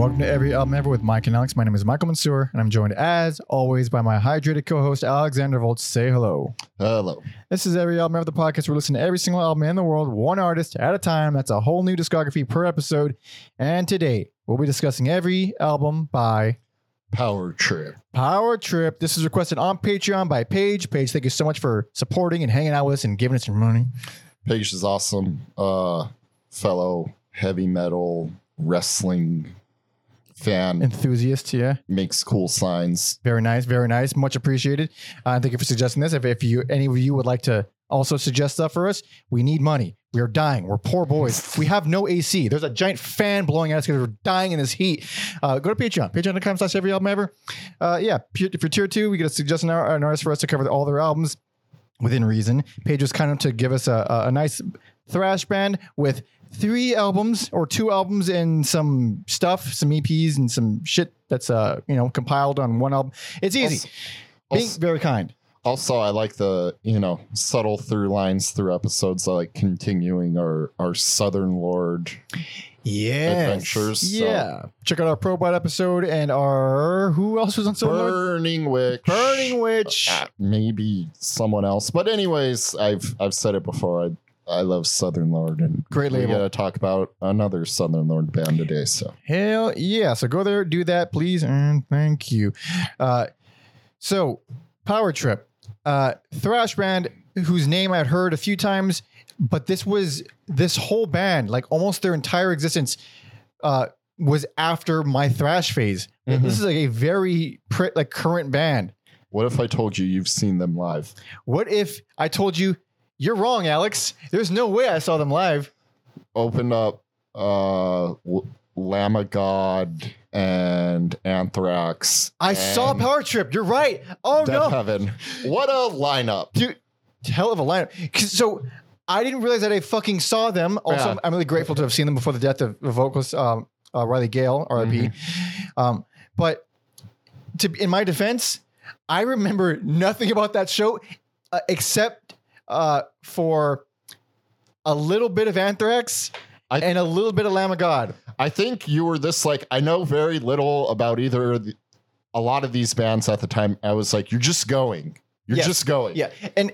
Welcome to Every Album Ever with Mike and Alex. My name is Michael Mansour, and I'm joined as always by my hydrated co-host Alexander Volt. Say hello. Hello. This is Every Album Ever, the podcast where we listen to every single album in the world, one artist at a time. That's a whole new discography per episode. And today we'll be discussing every album by Power Trip. Power Trip. This is requested on Patreon by Paige. Paige, thank you so much for supporting and hanging out with us and giving us your money. Paige is awesome. Uh, fellow heavy metal wrestling fan. Enthusiast, yeah. makes cool signs. Very nice, very nice. Much appreciated. Uh, thank you for suggesting this. If, if you any of you would like to also suggest stuff for us, we need money. We are dying. We're poor boys. We have no AC. There's a giant fan blowing at us because we're dying in this heat. Uh, go to Patreon, patreon.com slash every album ever. Uh, yeah, if you're tier two, we get a suggestion an artist for us to cover all their albums within reason. Page was kind of to give us a, a, a nice thrash band with three albums or two albums and some stuff, some EPs and some shit that's uh you know compiled on one album. It's easy. Also- Being very kind. Also, I like the you know subtle through lines through episodes. Like continuing our our Southern Lord. Yeah. Adventures, so- Yeah. Check out our Probot episode and our who else was on Silver? Burning Witch. Burning Witch. Uh, maybe someone else. But anyways, I've I've said it before. I I love Southern Lord, and Great we label. gotta talk about another Southern Lord band today. So Hell yeah. So go there, do that, please, and thank you. Uh, so, Power Trip, uh, thrash band whose name I'd heard a few times, but this was this whole band, like almost their entire existence, uh, was after my thrash phase. Mhm. This is like a very like current band. what if I told you you've seen them live? What if I told you you're wrong, Alex? There's no way I saw them live. Open up uh Lamb of God and Anthrax. I saw Power Trip. You're right. Oh Death no. Heaven. What a lineup. dude, hell of a lineup. So I didn't realize that I fucking saw them. Also, Yeah. I'm- really grateful to have seen them before the death of the vocalist um, uh, Riley Gale, R.I.P. Um, but to in my defense, I remember nothing about that show uh, except uh, for a little bit of Anthrax I- and a little bit of Lamb of God. I think you were this like I know very little about either the, a lot of these bands at the time. I was like, you're just going. You're Yes. just going. Yeah, and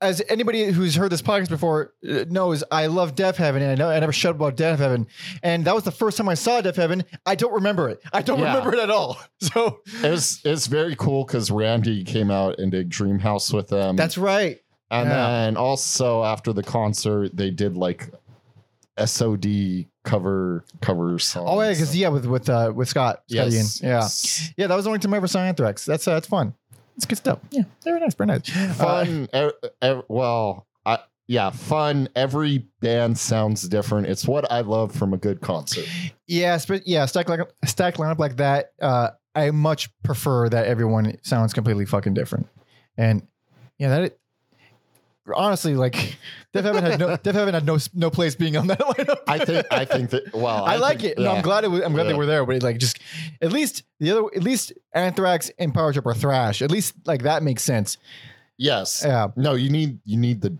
as anybody who's heard this podcast before uh, knows, I love Deafheaven, and I know I never shut up about Deafheaven, and that was the first time I saw Deafheaven. I don't remember it. I don't Yeah. remember it at all. So It was it's very cool because Randy came out and did Dream House with them. that's right. And yeah. then also after the concert they did like SOD cover cover songs. Oh yeah, because yeah, with with uh, with Scott, Scott yes, Ian. yeah, yes. yeah, that was the only time I ever saw Anthrax. That's uh, that's fun. It's good stuff. Yeah, very nice, very nice. Uh, fun. e- e- well, I, yeah, fun. Every band sounds different. It's what I love from a good concert. yeah, sp- yeah, stack like stack lineup like that. Uh, I much prefer that everyone sounds completely fucking different, and yeah, that. Honestly, like Deafheaven had no Deafheaven had no no place being on that lineup. I think I think that well, I, like think- it. No, I'm glad it was, I'm glad they were there, but it, like just at least the other at least Anthrax and Power Trip are thrash. At least like that makes sense. Yes. Yeah. No, you need you need the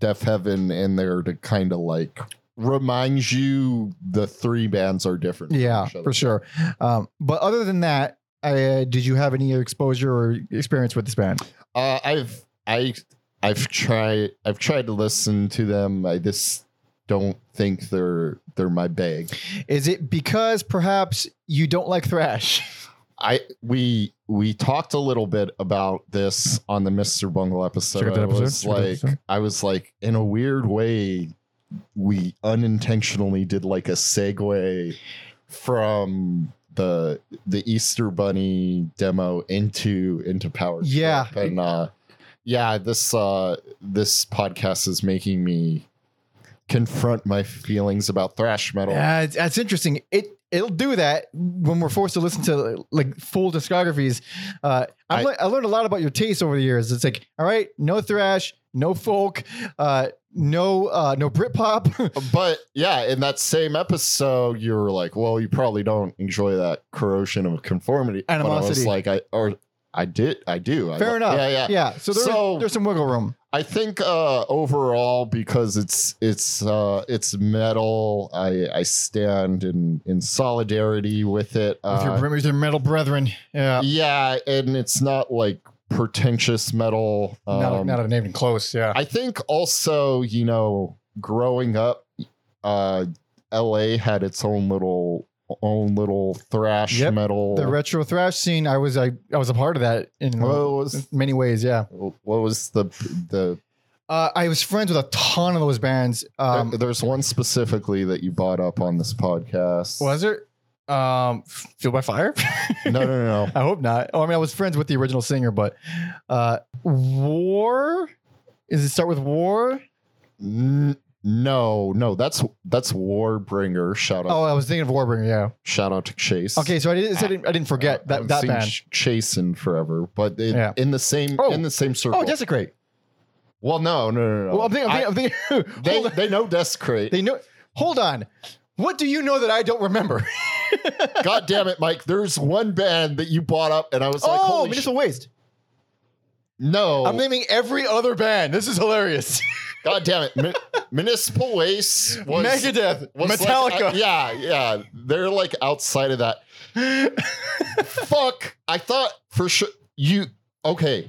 Deafheaven in there to kind of like reminds you the three bands are different. Yeah, for sure. Um, but other than that, uh, did you have any exposure or experience with this band? Uh, I've I I've tried I've tried to listen to them. I just don't think they're they're my bag. Is it because perhaps you don't like thrash? I we we talked a little bit about this on the Mr. Bungle episode. Check I was Check like episode. I was like in a weird way we unintentionally did like a segue from the the Easter Bunny demo into into Power Trip. Yeah. and uh yeah this uh this podcast is making me confront my feelings about thrash metal Yeah, it's, that's interesting. It it'll do that when we're forced to listen to like full discographies. Uh, I've I- le- I learned a lot about your taste over the years. It's like, all right, no thrash, no folk, uh, no uh, no Britpop. But yeah, in that same episode, you were like, "Well, you probably don't enjoy that corrosion of conformity." But I was Animosity. like, I or I did. I do. Fair lo- enough. Yeah, yeah. Yeah. So there's So- there's some wiggle room. I think uh, overall because it's it's uh, it's metal. I I stand in in solidarity with it. With Uh, your, with your metal brethren. Yeah. yeah, and it's not like pretentious metal. not, Um, not even close. Yeah. I think also, you know, growing up, uh, LA had its own little own little thrash Yep, metal. the retro thrash scene. I was I, I was a part of that in was many ways. Yeah. what was the the Uh, I was friends with a ton of those bands. Um, there- there's one specifically that you brought up on this podcast. was it? Um, Fueled by Fire? no, no, no, no. I hope not. Oh, I mean, I was friends with the original singer, but uh, War. Is it start with War? N- no, no, that's that's Warbringer. Shout out, Oh, I was thinking of Warbringer. Yeah. shout out to Chase. Okay, so I didn't. I didn't, I didn't forget I that that band. Ch- Chase in forever, but it, Yeah. in the same Oh. in the same oh, circle. Oh, Desecrate. well, no, no, no, no. Well, I'm thinking. I'm thinking, I'm thinking they on. they know Desecrate. They know. Hold on. What do you know that I don't remember? God damn it, Mike! There's one band that you brought up, and I was like, oh, "Holy sh- Municipal Waste. no!" I'm naming every other band. This is hilarious. God damn it, Municipal Waste was Megadeth, was like- Metallica. uh, yeah, yeah, they're like outside of that. Fuck! I thought for sure you okay.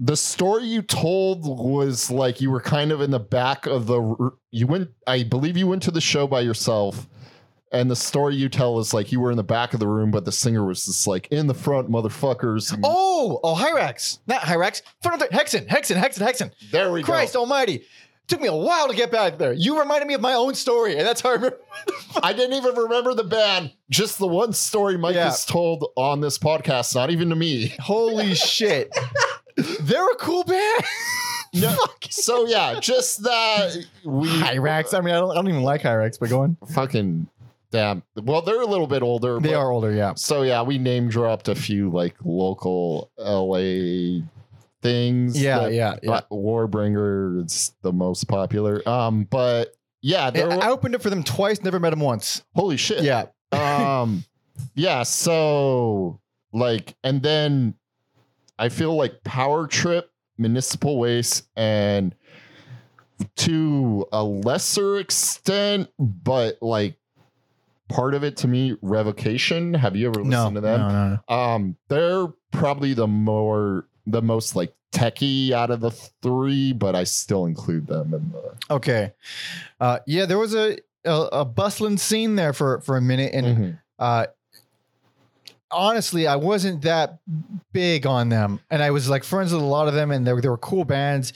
The story you told was like you were kind of in the back of the. r- You went, I believe, you went to the show by yourself, and the story you tell is like you were in the back of the room, but the singer was just like in the front, motherfuckers. and- oh, oh, Hirax, not Hirax. Front of the Hexen, Hexen, Hexen, Hexen. there we Christ go. Christ Almighty! Took me a while to get back there. You reminded me of my own story, and that's how I remember. I didn't even remember the band. Just the one story Mike Yeah. has told on this podcast, not even to me. Holy shit! They're a cool band. No, so yeah, just that we Hirax. I mean, I don't, I don't even like Hirax, but go on. fucking damn. Well, they're a little bit older. They but- are older, yeah. So yeah, we name dropped a few like local LA things. Yeah, that- yeah, yeah. but Warbringer is the most popular. Um, but yeah, there I I opened it for them twice, never met them once. holy shit. Yeah. um yeah so like and then i feel like power trip municipal waste and to a lesser extent but like part of it to me revocation have you ever listened No, to them no, no, no. um they're probably the more the most like techie out of the three but i still include them in the Okay. Uh, yeah, there was a, a a bustling scene there for for a minute, and Mhm. uh, honestly, I wasn't that big on them, and I was like friends with a lot of them, and they were, they were cool bands,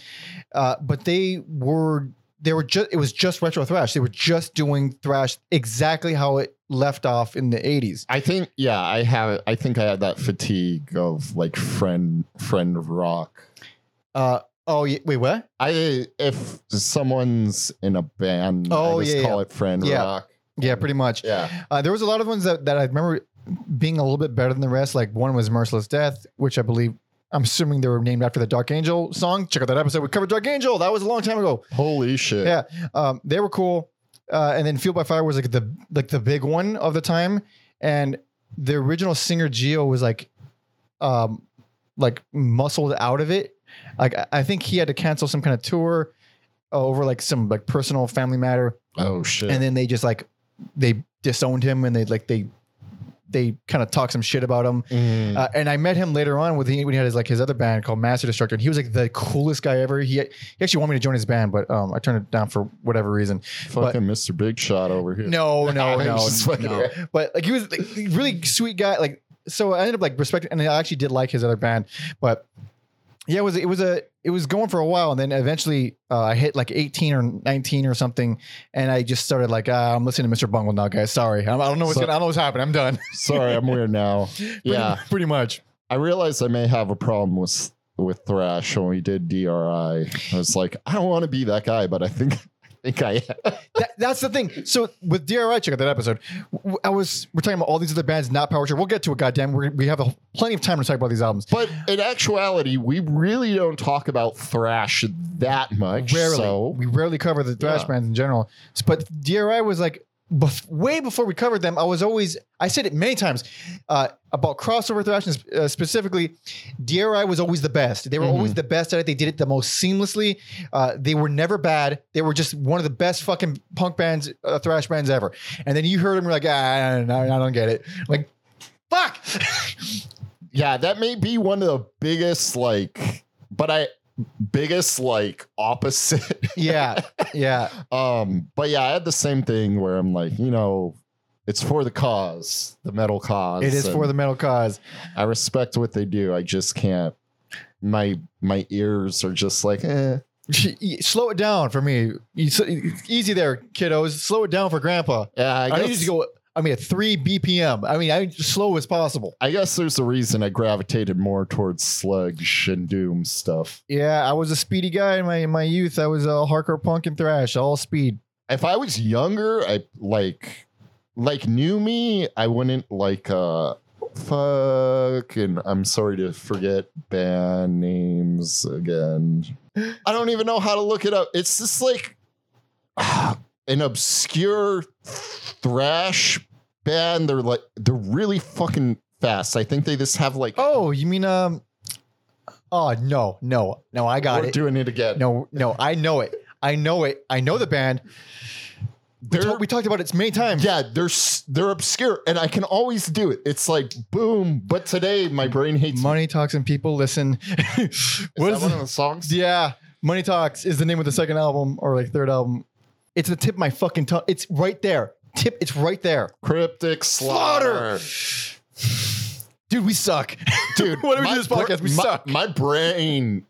uh, but they were they were just it was just retro thrash. They were just doing thrash exactly how it left off in the '80s. I think yeah, I have I think I had that fatigue of like friend friend rock. Uh, oh, yeah, wait, what? I if someone's in a band, Oh, I just yeah, call yeah. it friend Yeah. rock. Yeah, pretty much. Yeah. Uh, there was a lot of ones that, that I remember being a little bit better than the rest. Like one was Merciless Death, which I believe I'm assuming they were named after the Dark Angel song. Check out that episode. We covered Dark Angel. That was a long time ago. Holy shit. Yeah, um, they were cool. Uh, and then Fueled by Fire was like the like the big one of the time. And the original singer Geo was like, um, like muscled out of it. Like I- I think he had to cancel some kind of tour over like some like personal family matter Oh shit. and then they just like they disowned him and they like they they kind of talk some shit about him. Mm. Uh, and I met him later on with he, when he had his like his other band called Master Destructor, and he was like the coolest guy ever. He he actually wanted me to join his band, but um, I turned it down for whatever reason. Fucking Mr. Big Shot over here. No, no, no, no. But like he was like, really sweet guy. Like so, I ended up like respecting, and I actually did like his other band, but yeah, it was it was a it was going for a while, and then eventually uh, I hit like eighteen or nineteen or something, and I just started like ah, I'm listening to Mr. Bungle now, guys. Sorry, I don't know what's So- gonna, I don't know what's happening. I'm done. Sorry, I'm weird now. Yeah. pretty, pretty much. I realized I may have a problem with with thrash when we did DRI. I was like, I don't want to be that guy, but I think think I am. That, that's the thing. So with DRI, check out that episode. I was we're talking about all these other bands, not Power Trip. We'll get to it. Goddamn, we we have a, plenty of time to talk about these albums. But in actuality, we really don't talk about thrash that much. Rarely, So we rarely cover the thrash Yeah. bands in general. But DRI was like bef- way before we covered them, I was always I said it many times uh, about crossover thrash and uh, specifically, DRI was always the best. They were Mhm. always the best at it. They did it the most seamlessly. Uh, they were never bad. They were just one of the best fucking punk bands, uh, thrash bands ever. And then you heard them, you're like, ah, I don't, I don't get it. Like, fuck. Yeah, that may be one of the biggest like, but I biggest like opposite. yeah, yeah. um, but yeah, I had the same thing where I'm like, you know, it's for the cause, the metal cause. It is for the metal cause. I respect what they do. I just can't. My my ears are just like, eh. Slow it down for me. Easy there, kiddos. Slow it down for grandpa. Yeah, I I, need to go. I mean, at three BPM. I mean, I slow as possible. I guess there's a reason I gravitated more towards sludge and doom stuff. Yeah, I was a speedy guy in my in my youth. I was a hardcore punk and thrash, all speed. If I was younger, I like like knew me, I wouldn't like uh fuck and I'm sorry to forget band names again. I don't even know how to look it up. It's just like an obscure thrash band. They're like they're really fucking fast. I think they just have like Oh, you mean um? Oh no, no, no! I got we're it. doing it again. No, no, I know it. I know it. I know the band. We, They're- talk- we talked about it many times. Yeah, they're s- they're obscure, and I can always do it. It's like boom, but today my brain hates me. Money talks and people listen. Is what that is one it? of the songs? Yeah, Money Talks is the name of the second album or like third album. It's the tip of my fucking tongue. It's right there. Tip. It's right there. Cryptic slaughter, Dude, we suck. dude. what do we do this podcast? We my, suck. My brain,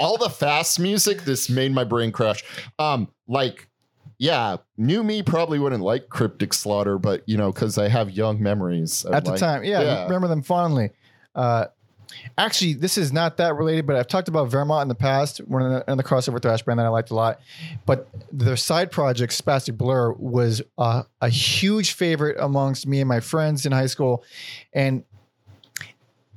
all the fast music, this made my brain crash. Um, like, yeah, new me probably wouldn't like cryptic slaughter, but you know, because I have young memories of, At the like- time, yeah, yeah. remember them fondly. Uh, actually, this is not that related, but I've talked about Vermont in the past, one of the, crossover thrash band that I liked a lot. But their side project, Spastic Blur, was uh, a huge favorite amongst me and my friends in high school, and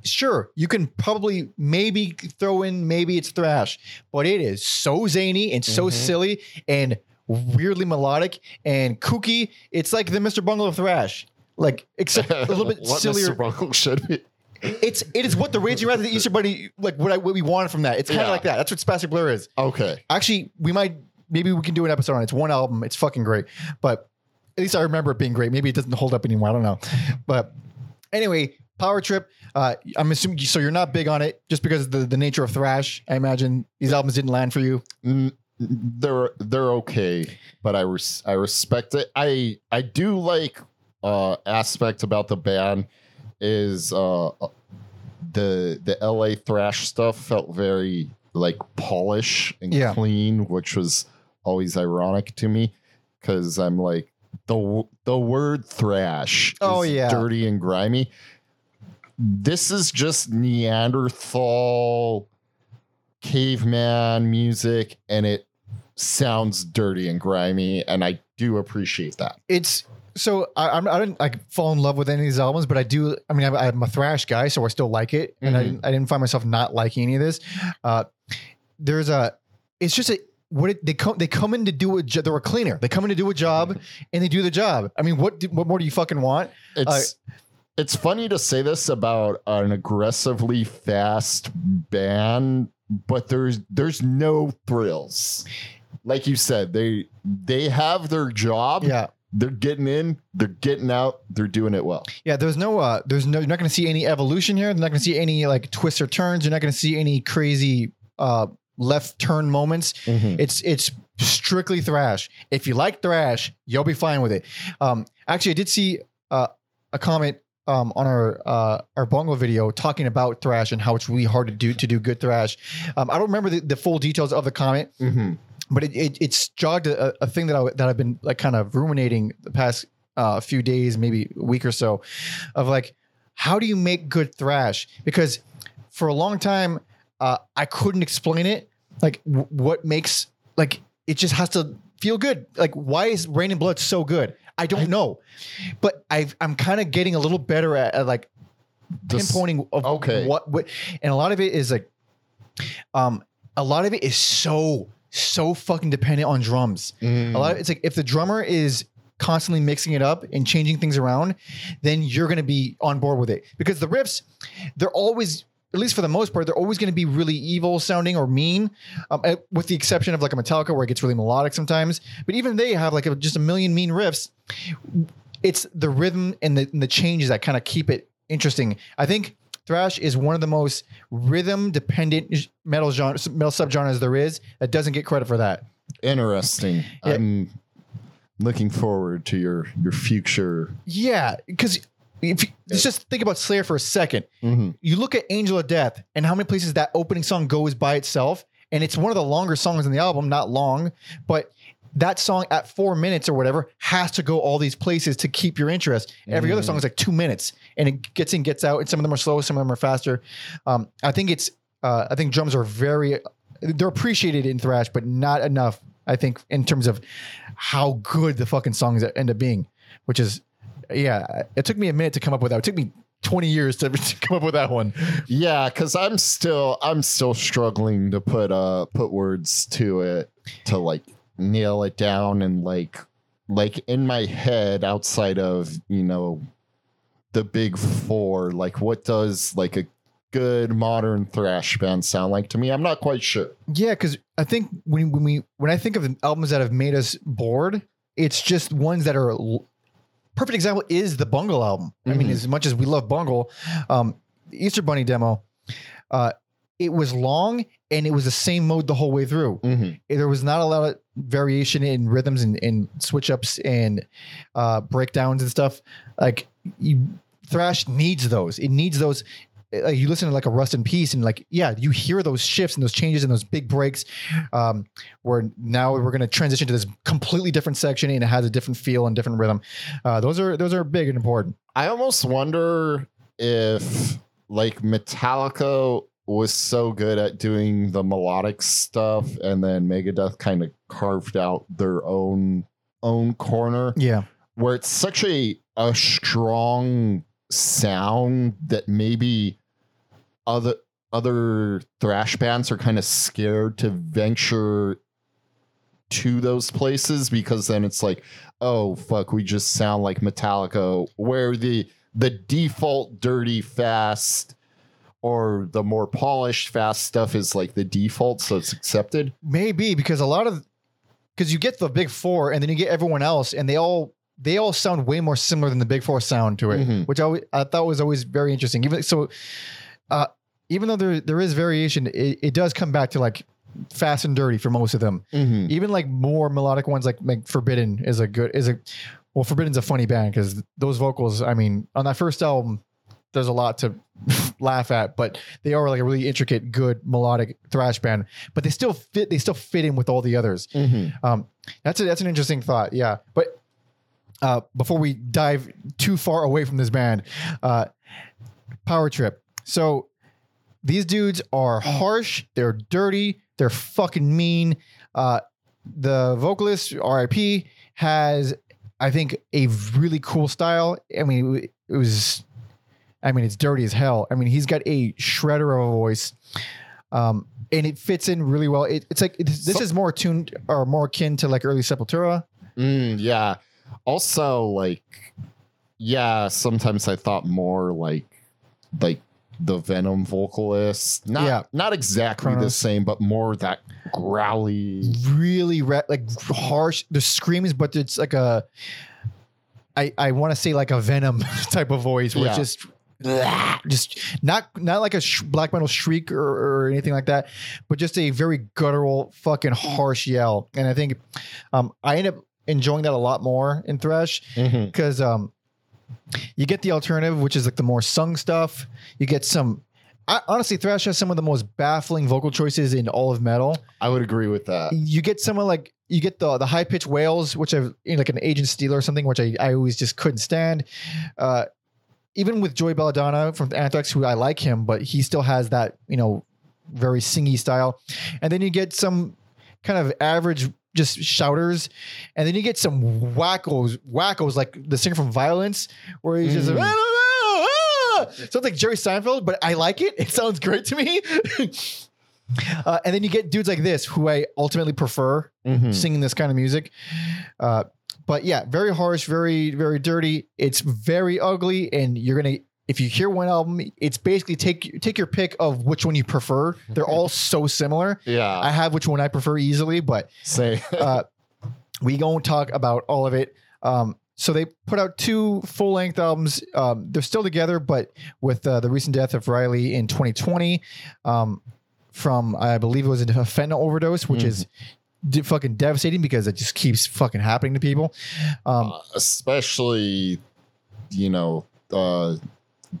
sure, you can probably maybe throw in maybe it's thrash, but it is so zany and so Mhm. silly and weirdly melodic and kooky. It's like the Mr. Bungle of thrash. Like except a little bit what sillier. Mr. Bungle should be. It's it is what the Raging Wrath of the Easter Bunny like what I what we wanted from that. It's kind of Yeah. like that. That's what Spastic Blur is. Okay. Actually, we might maybe we can do an episode on it. It's one album. It's fucking great. But at least I remember it being great. Maybe it doesn't hold up anymore. I don't know. But anyway, Power Trip. Uh, I'm assuming so. You're not big on it just because of the, the nature of thrash. I imagine these albums didn't land for you. Mm, they're they're okay, but I res- I respect it. I I do like uh aspect about the band is uh the the LA thrash stuff felt very like polish and Yeah. clean, which was always ironic to me because I'm like the the word thrash Oh, is yeah. dirty and grimy. This is just Neanderthal caveman music and it sounds dirty and grimy and I do appreciate that. It's so I, I'm, I didn't like fall in love with any of these albums, but I do. I mean, I, I'm a thrash guy, so I still like it, and I, Mhm. didn't, I didn't find myself not liking any of this. Uh, there's a. It's just a what it, they come they come in to do a jo- they're a cleaner. They come in to do a job and they do the job. I mean, what do, what more do you fucking want? It's it's funny to say this about an aggressively fast band, but there's there's no thrills. Like you said, they they have their job. Yeah, They're getting in, they're getting out, they're doing it well. yeah. There's no uh, there's no you're not going to see any evolution here. You're not going to see any like twists or turns. You're not going to see any crazy uh left turn moments. It's it's strictly thrash. If you like thrash, you'll be fine with it. Um, actually, I did see uh, a comment um, on our uh, our bongo video talking about thrash and how it's really hard to do to do good thrash. Um, I don't remember the, the full details of the comment, Mhm. But it, it it's jogged a, a thing that I that I've been like kind of ruminating the past uh, few days, maybe a week or so, of like how do you make good thrash? Because for a long time, uh, I couldn't explain it. Like w- what makes like it just has to feel good. Like why is Raining Blood so good? I don't know, but I've, I'm kind of getting a little better at, at like This- pinpointing of okay. what what and a lot of it is like um a lot of it is so so fucking dependent on drums a lot of it's like if the drummer is constantly mixing it up and changing things around, then you're going to be on board with it because the riffs, they're always. At least for the most part, they're always going to be really evil sounding or mean, um, eh, with the exception of like a Metallica where it gets really melodic sometimes. But even they have like a, just a million mean riffs. It's the rhythm and the, and the changes that kind of keep it interesting. I think thrash is one of the most rhythm dependent metal genre, metal subgenres there is. That doesn't get credit for that. Interesting. Yeah. I'm looking forward to your your future. Yeah, because if you, let's just think about Slayer for a second. Mhm. You look at Angel of Death and how many places that opening song goes by itself, and it's one of the longer songs in the album. Not long, but that song at four minutes or whatever has to go all these places to keep your interest. Every other Mhm. song is like two minutes, and it gets in, gets out, and some of them are slow, some of them are faster. Um, I think it's, uh, I think drums are very, they're appreciated in thrash, but not enough. I think in terms of how good the fucking songs end up being, which is, yeah, it took me a minute to come up with that. It took me 20 years to, to come up with that one. Yeah, because I'm still I'm still struggling to put uh put words to it to like nail it down and like like in my head outside of you know the big four like what does like a good modern thrash band sound like to me i'm not quite sure Yeah, because I think when when we when I think of the albums that have made us bored, it's just ones that are perfect example is the Bungle album. I mean, Mhm. as much as we love Bungle, um, the Easter Bunny demo, uh, it was long and it was the same mode the whole way through. There was not a lot of variation in rhythms and, and switch ups and uh, breakdowns and stuff. Like you, thrash needs those. It needs those. Like you listen to like a Rust in Peace and like yeah, you hear those shifts and those changes and those big breaks. Um, where now we're going to transition to this completely different section and it has a different feel and different rhythm. Uh, those are those are big and important. i almost wonder if like metallica was so good at doing the melodic stuff and then megadeth kind of carved out their own own corner. Yeah, where it's such a a strong sound that maybe other other thrash bands are kind of scared to venture to those places because then it's like oh fuck we just sound like metallica. Where the the default dirty fast or the more polished fast stuff is like the default so it's accepted maybe because a lot of because you get the big four and then you get everyone else and they all they all sound way more similar than the big four sound to it Mhm. which I, always, I thought was always very interesting even so uh even though there there is variation it, it does come back to like fast and dirty for most of them Mhm. even like more melodic ones like, like forbidden is a good is a well forbidden's a funny band because those vocals i mean on that first album there's a lot to laugh at but they are like a really intricate good melodic thrash band but they still fit they still fit in with all the others. Mhm. um that's a, that's an interesting thought yeah. But uh before we dive too far away from this band uh power trip. So these dudes are harsh they're dirty they're fucking mean. Uh the vocalist rip has i think a really cool style. I mean it was i mean it's dirty as hell i mean he's got a shredder of a voice um and it fits in really well it, it's like it's, this So- is more tuned or more akin to like early sepultura Mm, yeah. Also, like, yeah, sometimes I thought more like, like the Venom vocalist. Not, Yeah. not exactly the same, but more that growly. really ra- like harsh the screams but it's like a i i want to say like a venom type of voice where Yeah. just just not not like a sh- black metal shriek or, or anything like that but just a very guttural fucking harsh yell. And i think um i end up enjoying that a lot more in thrash because um you get the alternative which is like the more sung stuff. You get some I, honestly thrash has some of the most baffling vocal choices in all of metal. I would agree with that. you get someone like you get the the high pitched wails, which I've you know, like an Agent Steeler or something, which I, I always just couldn't stand. Uh, even with Joey Belladonna from Anthrax, who I like him, but he still has that you know very singy style. And then you get some kind of average just shouters, and then you get some wackos, wackos like the singer from Violence, where he's just. Mm. "Ah, ah, ah." Sounds like Jerry Seinfeld, but I like it. It sounds great to me. Uh, and then you get dudes like this, who I ultimately prefer Mhm. singing this kind of music. Uh, but yeah, very harsh, very very dirty. It's very ugly, and you're gonna if you hear one album, it's basically take take your pick of which one you prefer. They're all so similar. Yeah. I have which one I prefer easily, but say uh, we won't talk about all of it. Um, so they put out two full length albums. Um, they're still together, but with uh, the recent death of Riley in 2020, um, from I believe it was a fentanyl overdose, which is d- fucking devastating because it just keeps fucking happening to people. Um, Uh, especially you know uh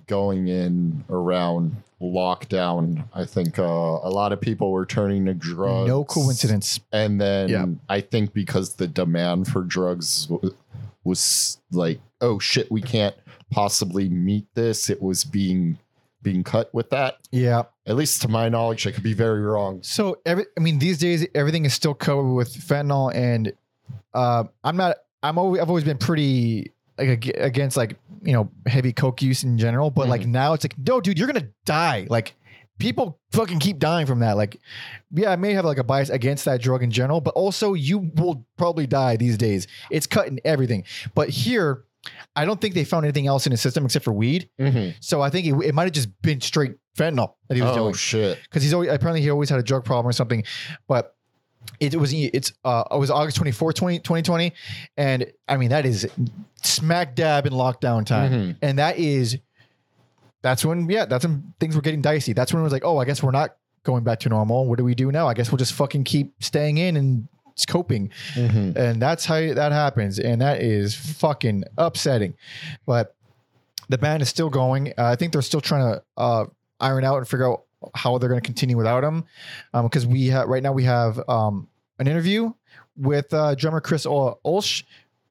going in around lockdown i think uh a lot of people were turning to drugs no coincidence. and then Yeah. i think because the demand for drugs w- was like oh shit we can't possibly meet this it was being being cut with that Yeah. at least to my knowledge i could be very wrong So every, I mean, these days everything is still covered with fentanyl, and uh, I'm not. I'm always. I've always been pretty like against like you know heavy coke use in general, but like now it's like no, dude, you're gonna die. Like people fucking keep dying from that. Like, yeah, I may have like a bias against that drug in general, but also you will probably die these days. It's cutting everything. But here, I don't think they found anything else in his system except for weed. So I think it, it might have just been straight fentanyl that he was oh doing. shit. Because he's always apparently he always had a drug problem or something but it, was it's uh it was august 24 20, 2020 and i mean that is smack dab in lockdown time. Mhm. and that is that's when yeah that's when things were getting dicey. That's when it was like oh i guess we're not going back to normal. What do we do now? I guess we'll just fucking keep staying in and coping. Mhm. and that's how that happens. And that is fucking upsetting. But the band is still going. Uh, i think they're still trying to uh, iron out and figure out how they're going to continue without him. Because we have right now we have um, an interview with uh, drummer chris Ol- Ulsh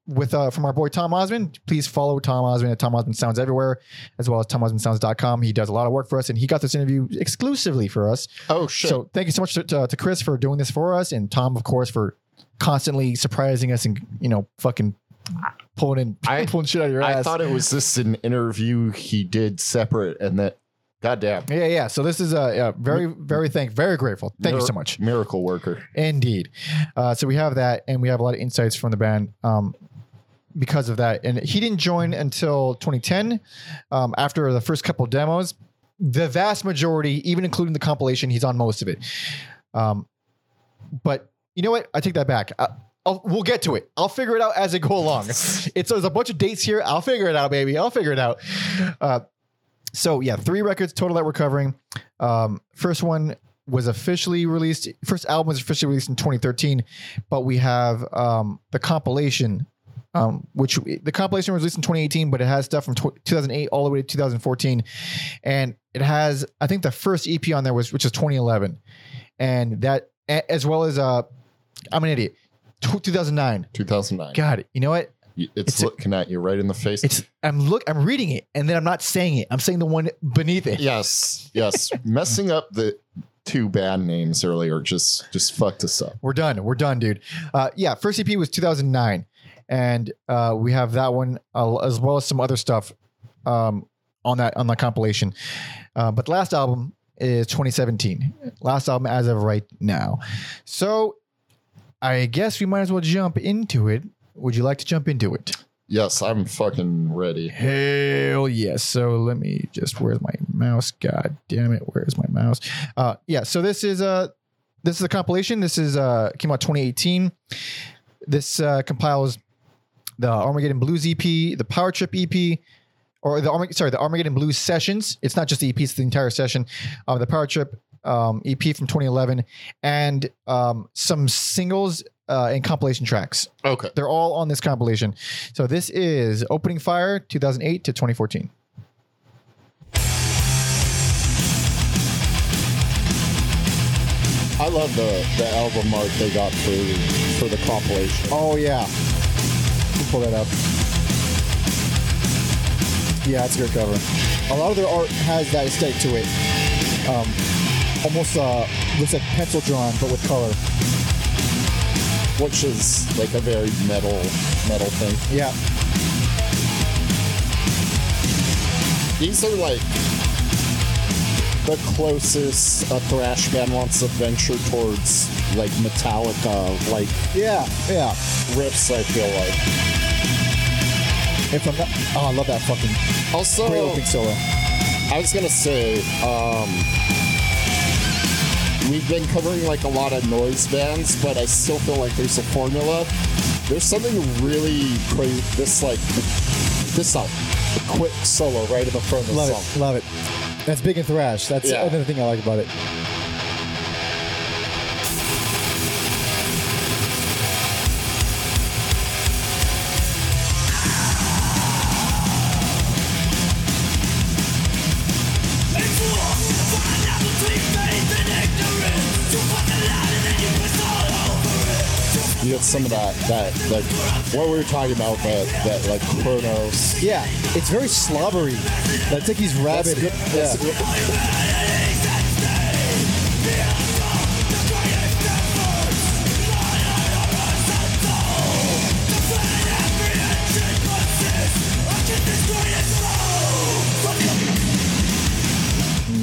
with uh, from our boy tom osmond please follow tom osmond at tom osmond sounds everywhere as well as tomosmondsounds.com he does a lot of work for us and he got this interview exclusively for us oh shit so thank you so much to, to, to Chris for doing this for us, and Tom, of course, for constantly surprising us and you know fucking pulling in I- pulling shit out of your ass. I thought it was just an interview he did separate, and that, goddamn, yeah, yeah. So this is uh, yeah, very, very thank, very grateful. Thank you so much, miracle worker. indeed. Uh, so we have that, and we have a lot of insights from the band. Um, because of that, and he didn't join until 2010. Um, after the first couple demos, the vast majority, even including the compilation, he's on most of it. Um, but you know what? I take that back. I, I'll, we'll get to it. I'll figure it out as I go along. it's there's a bunch of dates here. I'll figure it out, baby. I'll figure it out. Uh, so yeah, three records total that we're covering. Um, first one was officially released. First album was officially released in 2013, but we have um, the compilation. Um, which the compilation was released in 2018, but it has stuff from tw 2008 all the way to 2014, and it has I think the first EP on there was which is 2011, and that as well as uh, I'm an idiot, Tw 2009. 2009. God, you know what? It's, It's a- looking at you right in the face. It's I'm look I'm reading it and then I'm not saying it. I'm saying the one beneath it. yes, yes. Messing up the two band names earlier just just fucked us up. We're done. We're done, dude. Uh, yeah, first EP was 2009, and uh, we have that one uh, as well as some other stuff um, on that on the compilation. Uh, but the last album is 2017. Last album as of right now. So I guess we might as well jump into it. Would you like to jump into it? Yes, I'm fucking ready. Hell yes. So let me just where's my mouse? God damn it. Where's my mouse? Uh yeah, so this is uh this is a compilation. This is uh came out 2018. This uh compiles the Armageddon Blues EP, the Power Trip EP, or the Armag- sorry, the Armageddon Blues sessions. It's not just the EP, it's the entire session. Uh, the Power Trip um, EP from 2011, and um, some singles uh, and compilation tracks. Okay. They're all on this compilation. So this is Opening Fire 2008 to 2014. I love the the album art they got for for the compilation. Oh yeah. Pull that up. Yeah, it's a good cover. A lot of their art has that aesthetic to it. Um, almost uh, looks like pencil drawn, but with color. which is like a very metal metal thing. Yeah. These are like the closest a thrash band wants to venture towards like Metallica, like Yeah, yeah. riffs. I feel like. If I'm not, oh, I love that fucking Also, great opening solo. I was gonna say, um, we've been covering like a lot of noise bands, but I still feel like there's a formula. There's something really crazy. This like this song, a quick solo right in the front of the Love song. it, love it. That's big and thrash. That's Yeah. another thing I like about it. Some of that, that like what we were talking about, that that like Cronos. Yeah, it's very slobbery. That like he's That's rabid. good. Yeah. Good.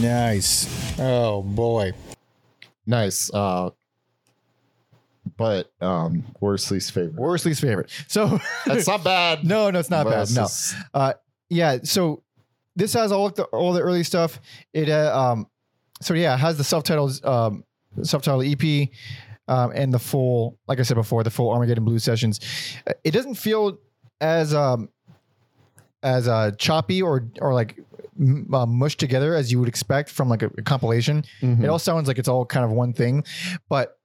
Nice. Oh boy. Nice. Uh, but um, worst least favorite. Worst least favorite. So That's not bad. no, no, it's not But bad. it's No. just- Uh, yeah. So this has all the all the early stuff. It uh, um, so yeah, it has the subtitles um, subtitle EP, um, and the full, like I said before, the full Armageddon Blue sessions. Uh, It doesn't feel as um as uh choppy or or like m- uh, mushed together as you would expect from like a, a compilation. Mhm. It all sounds like it's all kind of one thing, but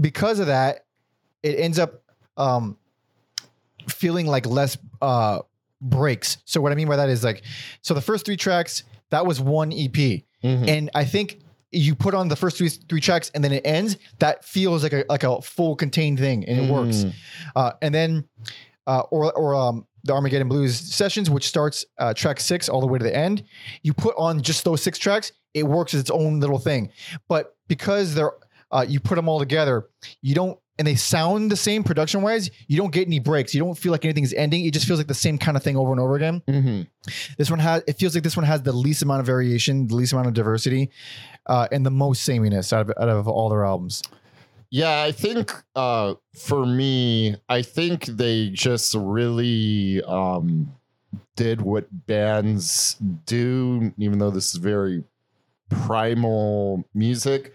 because of that, it ends up um, feeling like less uh, breaks. So what I mean by that is like, so the first three tracks that was one EP, Mhm. and I think you put on the first three three tracks and then it ends. That feels like a like a full contained thing, and it works. Mm. Uh, and then, uh, or or um, the Armageddon Blues sessions, which starts uh, track six all the way to the end. You put on just those six tracks, it works as its own little thing. But because they're uh, you put them all together, you don't, and they sound the same production wise. You don't get any breaks. You don't feel like anything's ending. It just feels like the same kind of thing over and over again. Mhm. This one has. It feels like this one has the least amount of variation, the least amount of diversity, uh, and the most sameness out of out of all their albums. Yeah, I think uh, for me, I think they just really um, did what bands do, even though this is very primal music.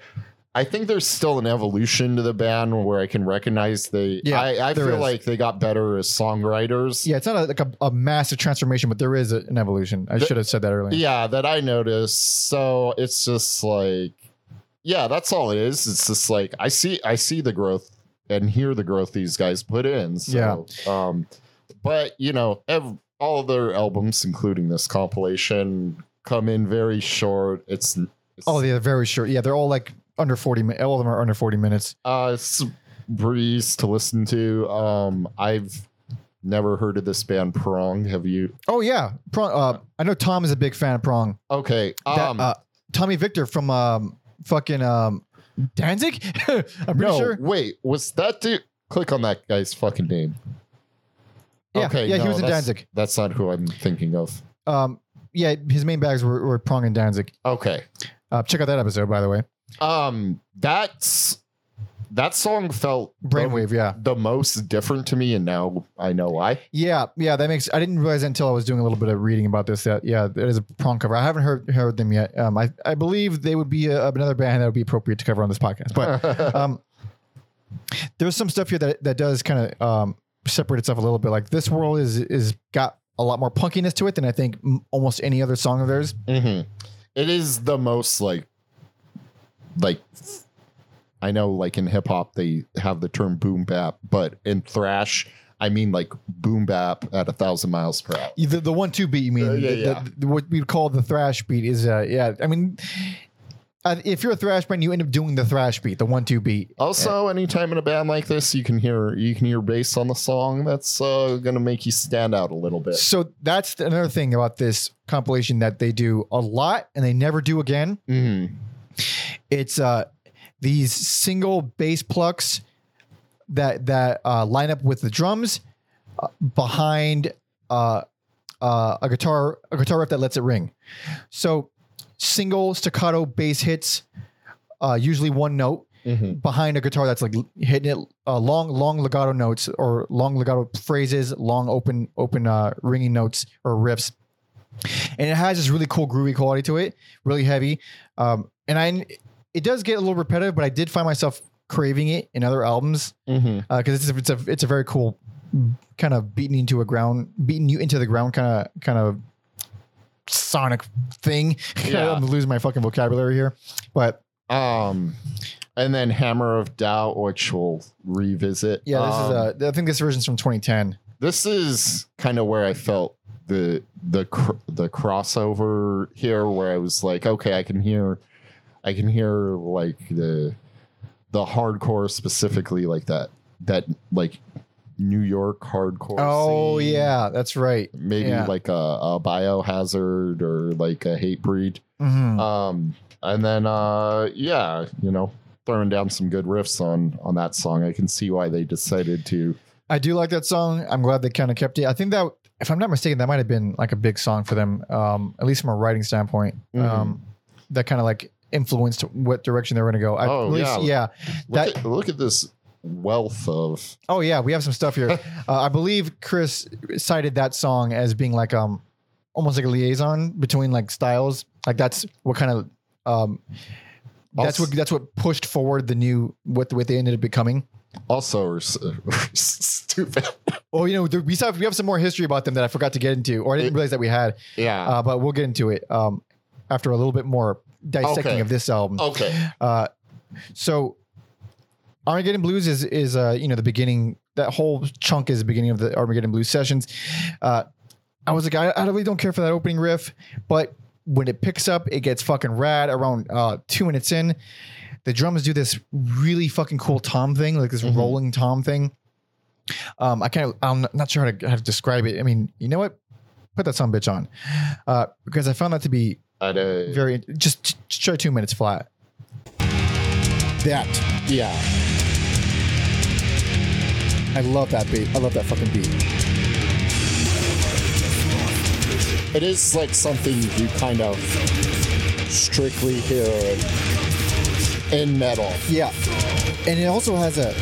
I think there's still an evolution to the band where I can recognize they. Yeah, I, I feel is. like they got better as songwriters. Yeah, it's not a, like a, a massive transformation, but there is a, an evolution. I should have said that earlier. Yeah, that I noticed. So it's just like, yeah, that's all it is. It's just like I see, I see the growth and hear the growth these guys put in. So, um, but you know, ev- all of their albums, including this compilation, come in very short. It's, it's Oh, they're very short. Yeah, they're all like under 40 minutes. All of them are under 40 minutes. uh, it's a breeze to listen to. Um, I've never heard of this band Prong. Have you? Oh, yeah. Prong, uh, I know Tom is a big fan of Prong. Okay. That, Um, uh, Tommy Victor from um, fucking um, Danzig? I'm pretty no, sure. wait, was that dude? Click on that guy's fucking name. Yeah, yeah, he was in Danzig. That's not who I'm thinking of. Um, yeah, his main bags were, were Prong and Danzig. Okay. Uh, check out that episode, by the way. Um, that's that song felt the, Brainwave, yeah. the most different to me, and now I know why. Yeah, yeah, that makes. I didn't realize until I was doing a little bit of reading about this. That yeah, there is a prong cover. I haven't heard heard them yet. Um, I I believe they would be a, another band that would be appropriate to cover on this podcast. But um, there's some stuff here that that does kind of um separate itself a little bit. Like this world is is got a lot more punkiness to it than I think m- almost any other song of theirs. Mhm. It is the most like, like, I know, like in hip hop they have the term boom bap, but in thrash, I mean like boom bap at a thousand miles per hour. The, the one two beat you mean? Uh, yeah, The- yeah. the- the- what we'd call the thrash beat is uh yeah. I mean. Uh, if you're a thrash band, you end up doing the thrash beat, the one two beat. Also, anytime in a band like this, you can hear you can hear bass on the song. That's uh, gonna make you stand out a little bit. So that's another thing about this compilation that they do a lot and they never do again. Mhm. It's uh these single bass plucks that that uh, line up with the drums uh, behind uh, uh, a guitar a guitar riff that lets it ring. So single staccato bass hits, uh, usually one note Mhm. behind a guitar that's like hitting it uh, long long legato notes or long legato phrases long open open uh, ringing notes or riffs and it has this really cool groovy quality to it really heavy um, and i it does get a little repetitive but i did find myself craving it in other albums because it's, it's a it's a very cool kind of beating into a ground beating you into the ground kind of kind of sonic thing Yeah. i'm losing my fucking vocabulary here but Um, and then Hammer of Doubt, which we'll revisit. yeah this Um, is uh i think this version's from 2010 this is kind of where I felt the the cr- the crossover here, where I was like, okay, I can hear, I can hear like the the hardcore specifically like that that like New York hardcore. Oh scene. yeah, that's right. maybe yeah. like a, a biohazard or like a Hatebreed. Mhm. Um, and then uh, yeah, you know, throwing down some good riffs on on that song. I can see why they decided to. I do like that song. I'm glad they kind of kept it. I think that, if I'm not mistaken, that might have been like a big song for them, um, at least from a writing standpoint. Mhm. Um, that kind of like influenced what direction they were going to go. I, Oh, at least- yeah. yeah. Look, That- at, look at this wealth of Oh yeah, we have some stuff here. uh, I believe Chris cited that song as being like um, almost like a liaison between like styles. Like that's what kind of um, that's what that's what pushed forward the new what what they ended up becoming. also are s- stupid. Oh, you know, we have we have some more history about them that I forgot to get into, or I didn't realize that we had. Yeah. Uh, but we'll get into it um, after a little bit more dissecting Okay. of this album. okay. Uh, so, Armageddon Blues is is uh, you know the beginning. That whole chunk is the beginning of the Armageddon Blues sessions. Uh, I was like, I, I really don't care for that opening riff, but when it picks up, it gets fucking rad. Around uh, two minutes in, the drums do this really fucking cool tom thing, like this Mhm. rolling tom thing. Um, I can't. I'm not sure how to how to describe it. I mean, you know what? Put that some bitch on, uh, because I found that to be At a, very just, show two minutes flat. That yeah. I love that beat. I love that fucking beat. It is like something you kind of strictly hear in metal. Yeah, and it also has a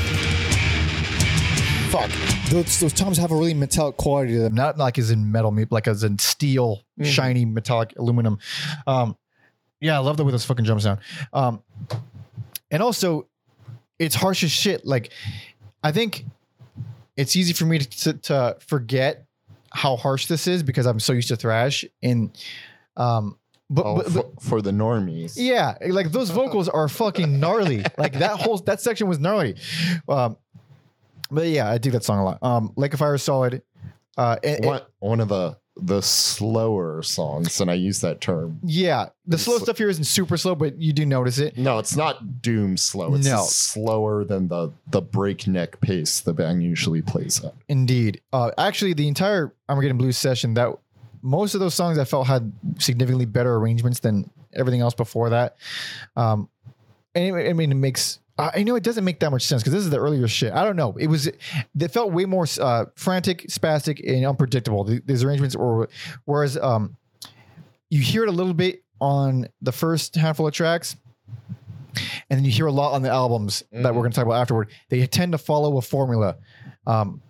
fuck. Those those toms have a really metallic quality to them, not like as in metal, like as in steel, Mhm. shiny metallic aluminum. Um, yeah, I love the way those fucking drums sound. Um, and also, it's harsh as shit. Like, I think it's easy for me to, to, to forget how harsh this is because I'm so used to thrash. And um, but, Oh, but, but for, for the normies. yeah, like those vocals are fucking gnarly. Like that whole that section was gnarly. Um, but yeah, I dig that song a lot. Um, Lake of Fire is solid. Uh, and- and- One, one of the the slower songs, and I use that term. yeah, the slow stuff here isn't super slow, but you do notice it. No, it's not doom slow. It's No. slower than the the breakneck pace the band usually plays at. Indeed. Uh, actually, the entire Armageddon Blues session, that most of those songs I felt had significantly better arrangements than everything else before that. Um, and it- I mean, it makes. I I know it doesn't make that much sense because this is the earlier shit. I don't know. It was. It felt way more uh, frantic, spastic, and unpredictable. The- These arrangements were. Whereas, um, you hear it a little bit on the first handful of tracks. And then you hear a lot on the albums that we're going to talk about afterward. They tend to follow a formula. Um,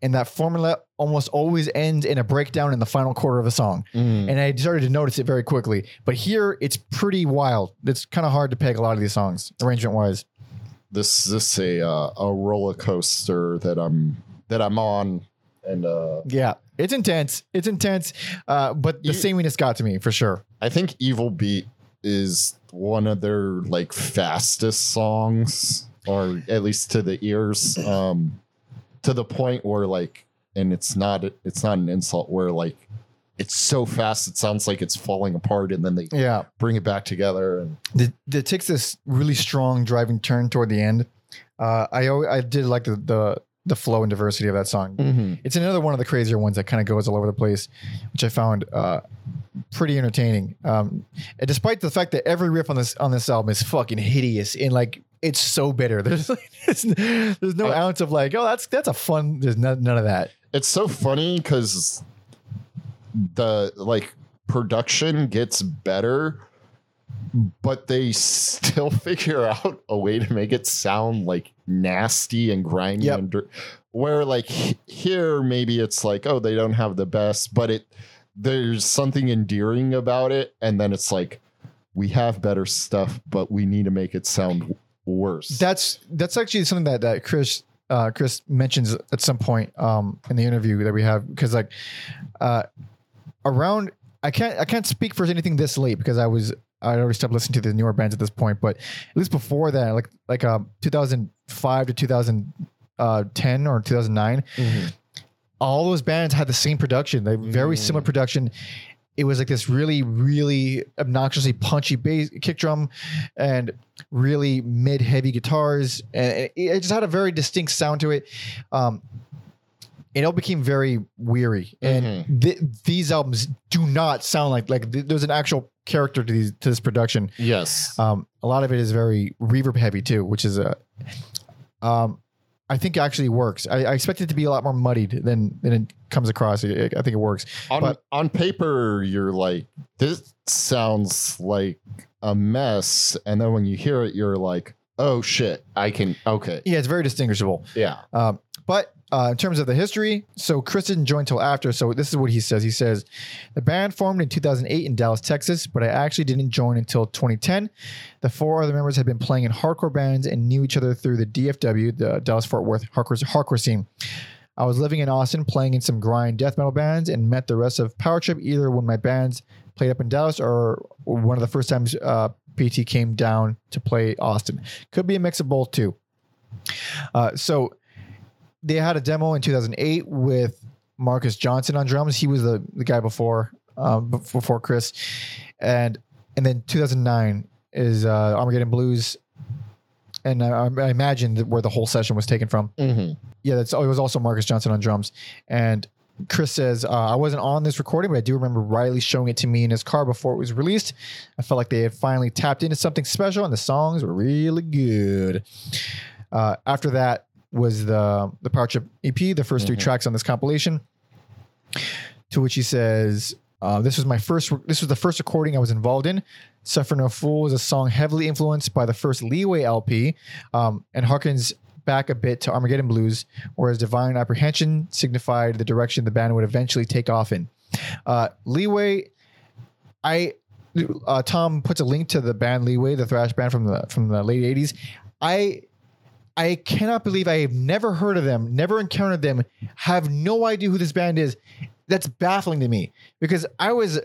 and that formula almost always ends in a breakdown in the final quarter of a song. And I started to notice it very quickly. But here, it's pretty wild. It's kind of hard to peg a lot of these songs, arrangement wise. This this a uh, a roller coaster that I'm that I'm on, and uh, Yeah, it's intense. It's intense. Uh, but the You- sameness got to me for sure. I think Evil Beat is one of their like fastest songs, or at least to the ears, um, to the point where like, and it's not it's not an insult where like it's so fast it sounds like it's falling apart, and then they Yeah. bring it back together, and The, it takes this really strong driving turn toward the end. Uh, I al- I did like the, the the flow and diversity of that song. It's another one of the crazier ones that kind of goes all over the place, which I found uh, pretty entertaining. Um, and despite the fact that every riff on this on this album is fucking hideous and like it's so bitter. There's like, there's, there's no ounce of like, oh, that's that's a fun. There's none, none of that. it's so funny because the like production gets better but they still figure out a way to make it sound like nasty and grimy Yep. and dir- where like here maybe it's like oh they don't have the best but it there's something endearing about it and then it's like we have better stuff but we need to make it sound worse That's that's actually something that that Chris uh, Chris mentions at some point um, in the interview that we have because like uh, around I can't I can't speak for anything this late because I was I already stopped listening to the newer bands at this point, but at least before that, like like um 2005 to 2010 or 2009, Mhm. all those bands had the same production, like very Mm. similar production. It was like this really, really obnoxiously punchy bass kick drum and really mid heavy guitars. And it, it just had a very distinct sound to it. Um, it all became very weary. And th- these albums do not sound like, like th- there's an actual character to these, to this production. yes Um, a lot of it is very reverb heavy too, which is a, um, I think actually works. I, I expect it to be a lot more muddied than than it comes across. I, I think it works. on but- on paper you're like this sounds like a mess and then when you hear it you're like oh shit i can okay Yeah, it's very distinguishable. yeah Um, but uh, in terms of the history, so Chris didn't join until after. So this is what he says. He says, the band formed in 2008 in Dallas, Texas, but I actually didn't join until 2010. The four other members had been playing in hardcore bands and knew each other through the DFW, the Dallas Fort Worth hardcore, hardcore scene. I was living in Austin, playing in some grind death metal bands, and met the rest of Power Trip either when my bands played up in Dallas or one of the first times uh, PT came down to play Austin. Could be a mix of both too. Uh, so they had a demo in 2008 with Marcus Johnson on drums. He was the, the guy before um, before Chris, and and then 2009 is uh, Armageddon Blues, and I, I imagine that where the whole session was taken from. Mhm. Yeah, that's oh, it was also Marcus Johnson on drums, and Chris says uh, I wasn't on this recording, but I do remember Riley showing it to me in his car before it was released. I felt like they had finally tapped into something special, and the songs were really good. Uh, after that was the the Power Trip EP, the 1st three Mhm. tracks on this compilation. To which he says, uh, "This was my first. This was the first recording I was involved in. Suffer No Fool is a song heavily influenced by the first Leeway LP, um, and harkens back a bit to Armageddon Blues, whereas Divine Apprehension signified the direction the band would eventually take off in. Uh, Leeway, I." Uh, Tom puts a link to the band Leeway, the thrash band from the from the late '80s. I I cannot believe I have never heard of them, never encountered them, have no idea who this band is. That's baffling to me because I was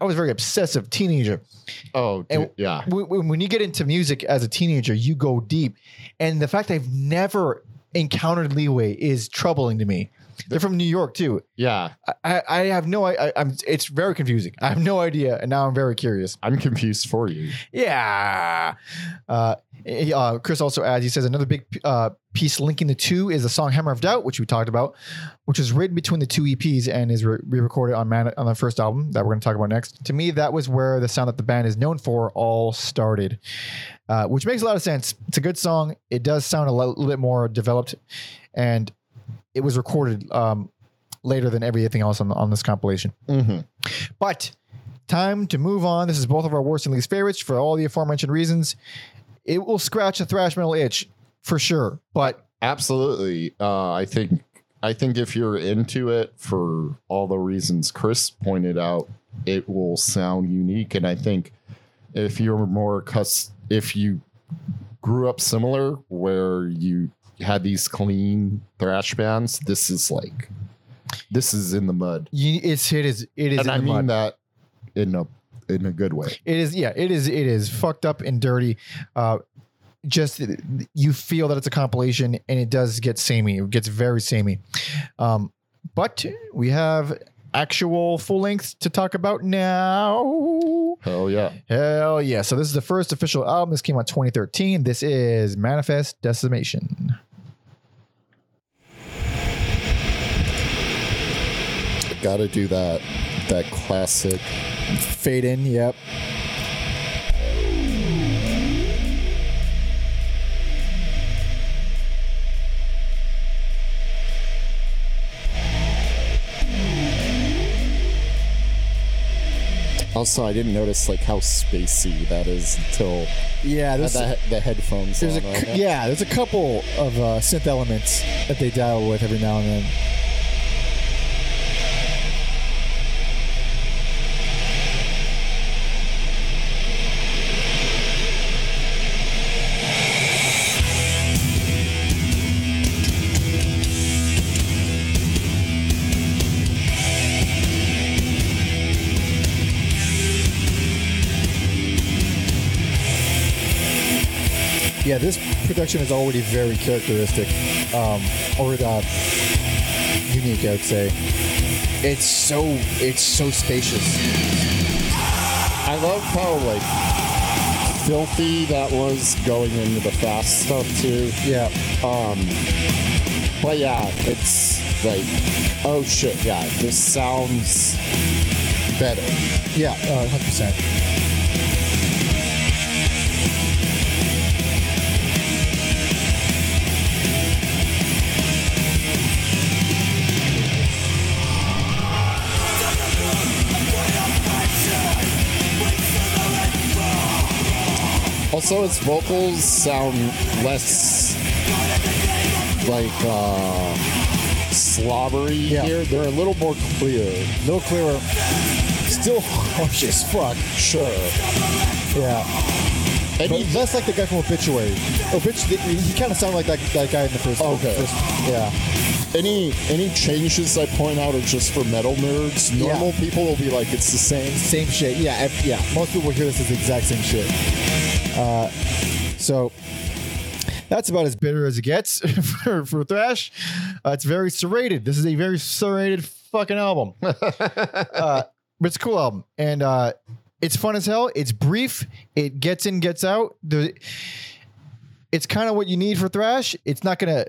I was a very obsessive teenager. oh dude, And- yeah When, when- when you get into music as a teenager, you go deep, and the fact I've never encountered Leeway is troubling to me. They're from New York too. yeah I, I have no I, I- I'm. It's very confusing. I have no idea, and now I'm very curious. i'm confused for you Yeah. Uh, he- uh, Chris also adds, he says another big uh, piece linking the two is the song Hammer of Doubt, which we talked about, which was written between the two EPs and is re recorded on Man- on the first album that we're going to talk about next. To me, that was where the sound that the band is known for all started, uh, which makes a lot of sense. It's a good song. It does sound a little bit more developed, and it was recorded um, later than everything else on, on this compilation. Mhm. But time to move on. This is both of our worst and least favorites for all the aforementioned reasons. It will scratch a thrash metal itch for sure. But absolutely uh i think i think if you're into it for all the reasons chris pointed out it will sound unique and i think if you're more cus if you grew up similar where you had these clean thrash bands this is like this is in the mud you, it's it is it is and in i mean mud. that in a in a good way It is yeah. It is it is fucked up and dirty. Uh, just you feel that it's a compilation, and it does get samey. It gets very samey. Um, but we have actual full length to talk about now. hell yeah Hell yeah. So this is the first official album. This came out 2013. This is Manifest Decimation. gotta do that that classic Fade in, yep. Also, I didn't notice like how spacey that is until Yeah, there's, the, the headphones. there's a right? yeah, there's a couple of uh, synth elements that they dial with every now and then. Yeah, this production is already very characteristic, um, or uh, unique, I would say. It's so it's so spacious. I love how like filthy that was going into the fast stuff too. Yeah, Um, But yeah, it's like, oh shit, yeah, this sounds better. yeah, uh, hundred percent. Also, its vocals sound less like uh, slobbery Yeah. here. They're a little more clear. No clearer. Still harsh as fuck. Sure. Yeah, And but less like the guy from Obituary. Obituary, he kind of sounded like that, that guy in the first. Okay. first- yeah. any any changes I point out are just for metal nerds. Yeah. Normal people will be like, it's the same. Same shit. Yeah, yeah. Most people will hear this as the exact same shit. Uh, so that's about as bitter as it gets for, for thrash. Uh, it's very serrated. This is a very serrated fucking album. uh, but it's a cool album, and uh, it's fun as hell. It's brief. It gets in, gets out. The it's kind of what you need for thrash. It's not gonna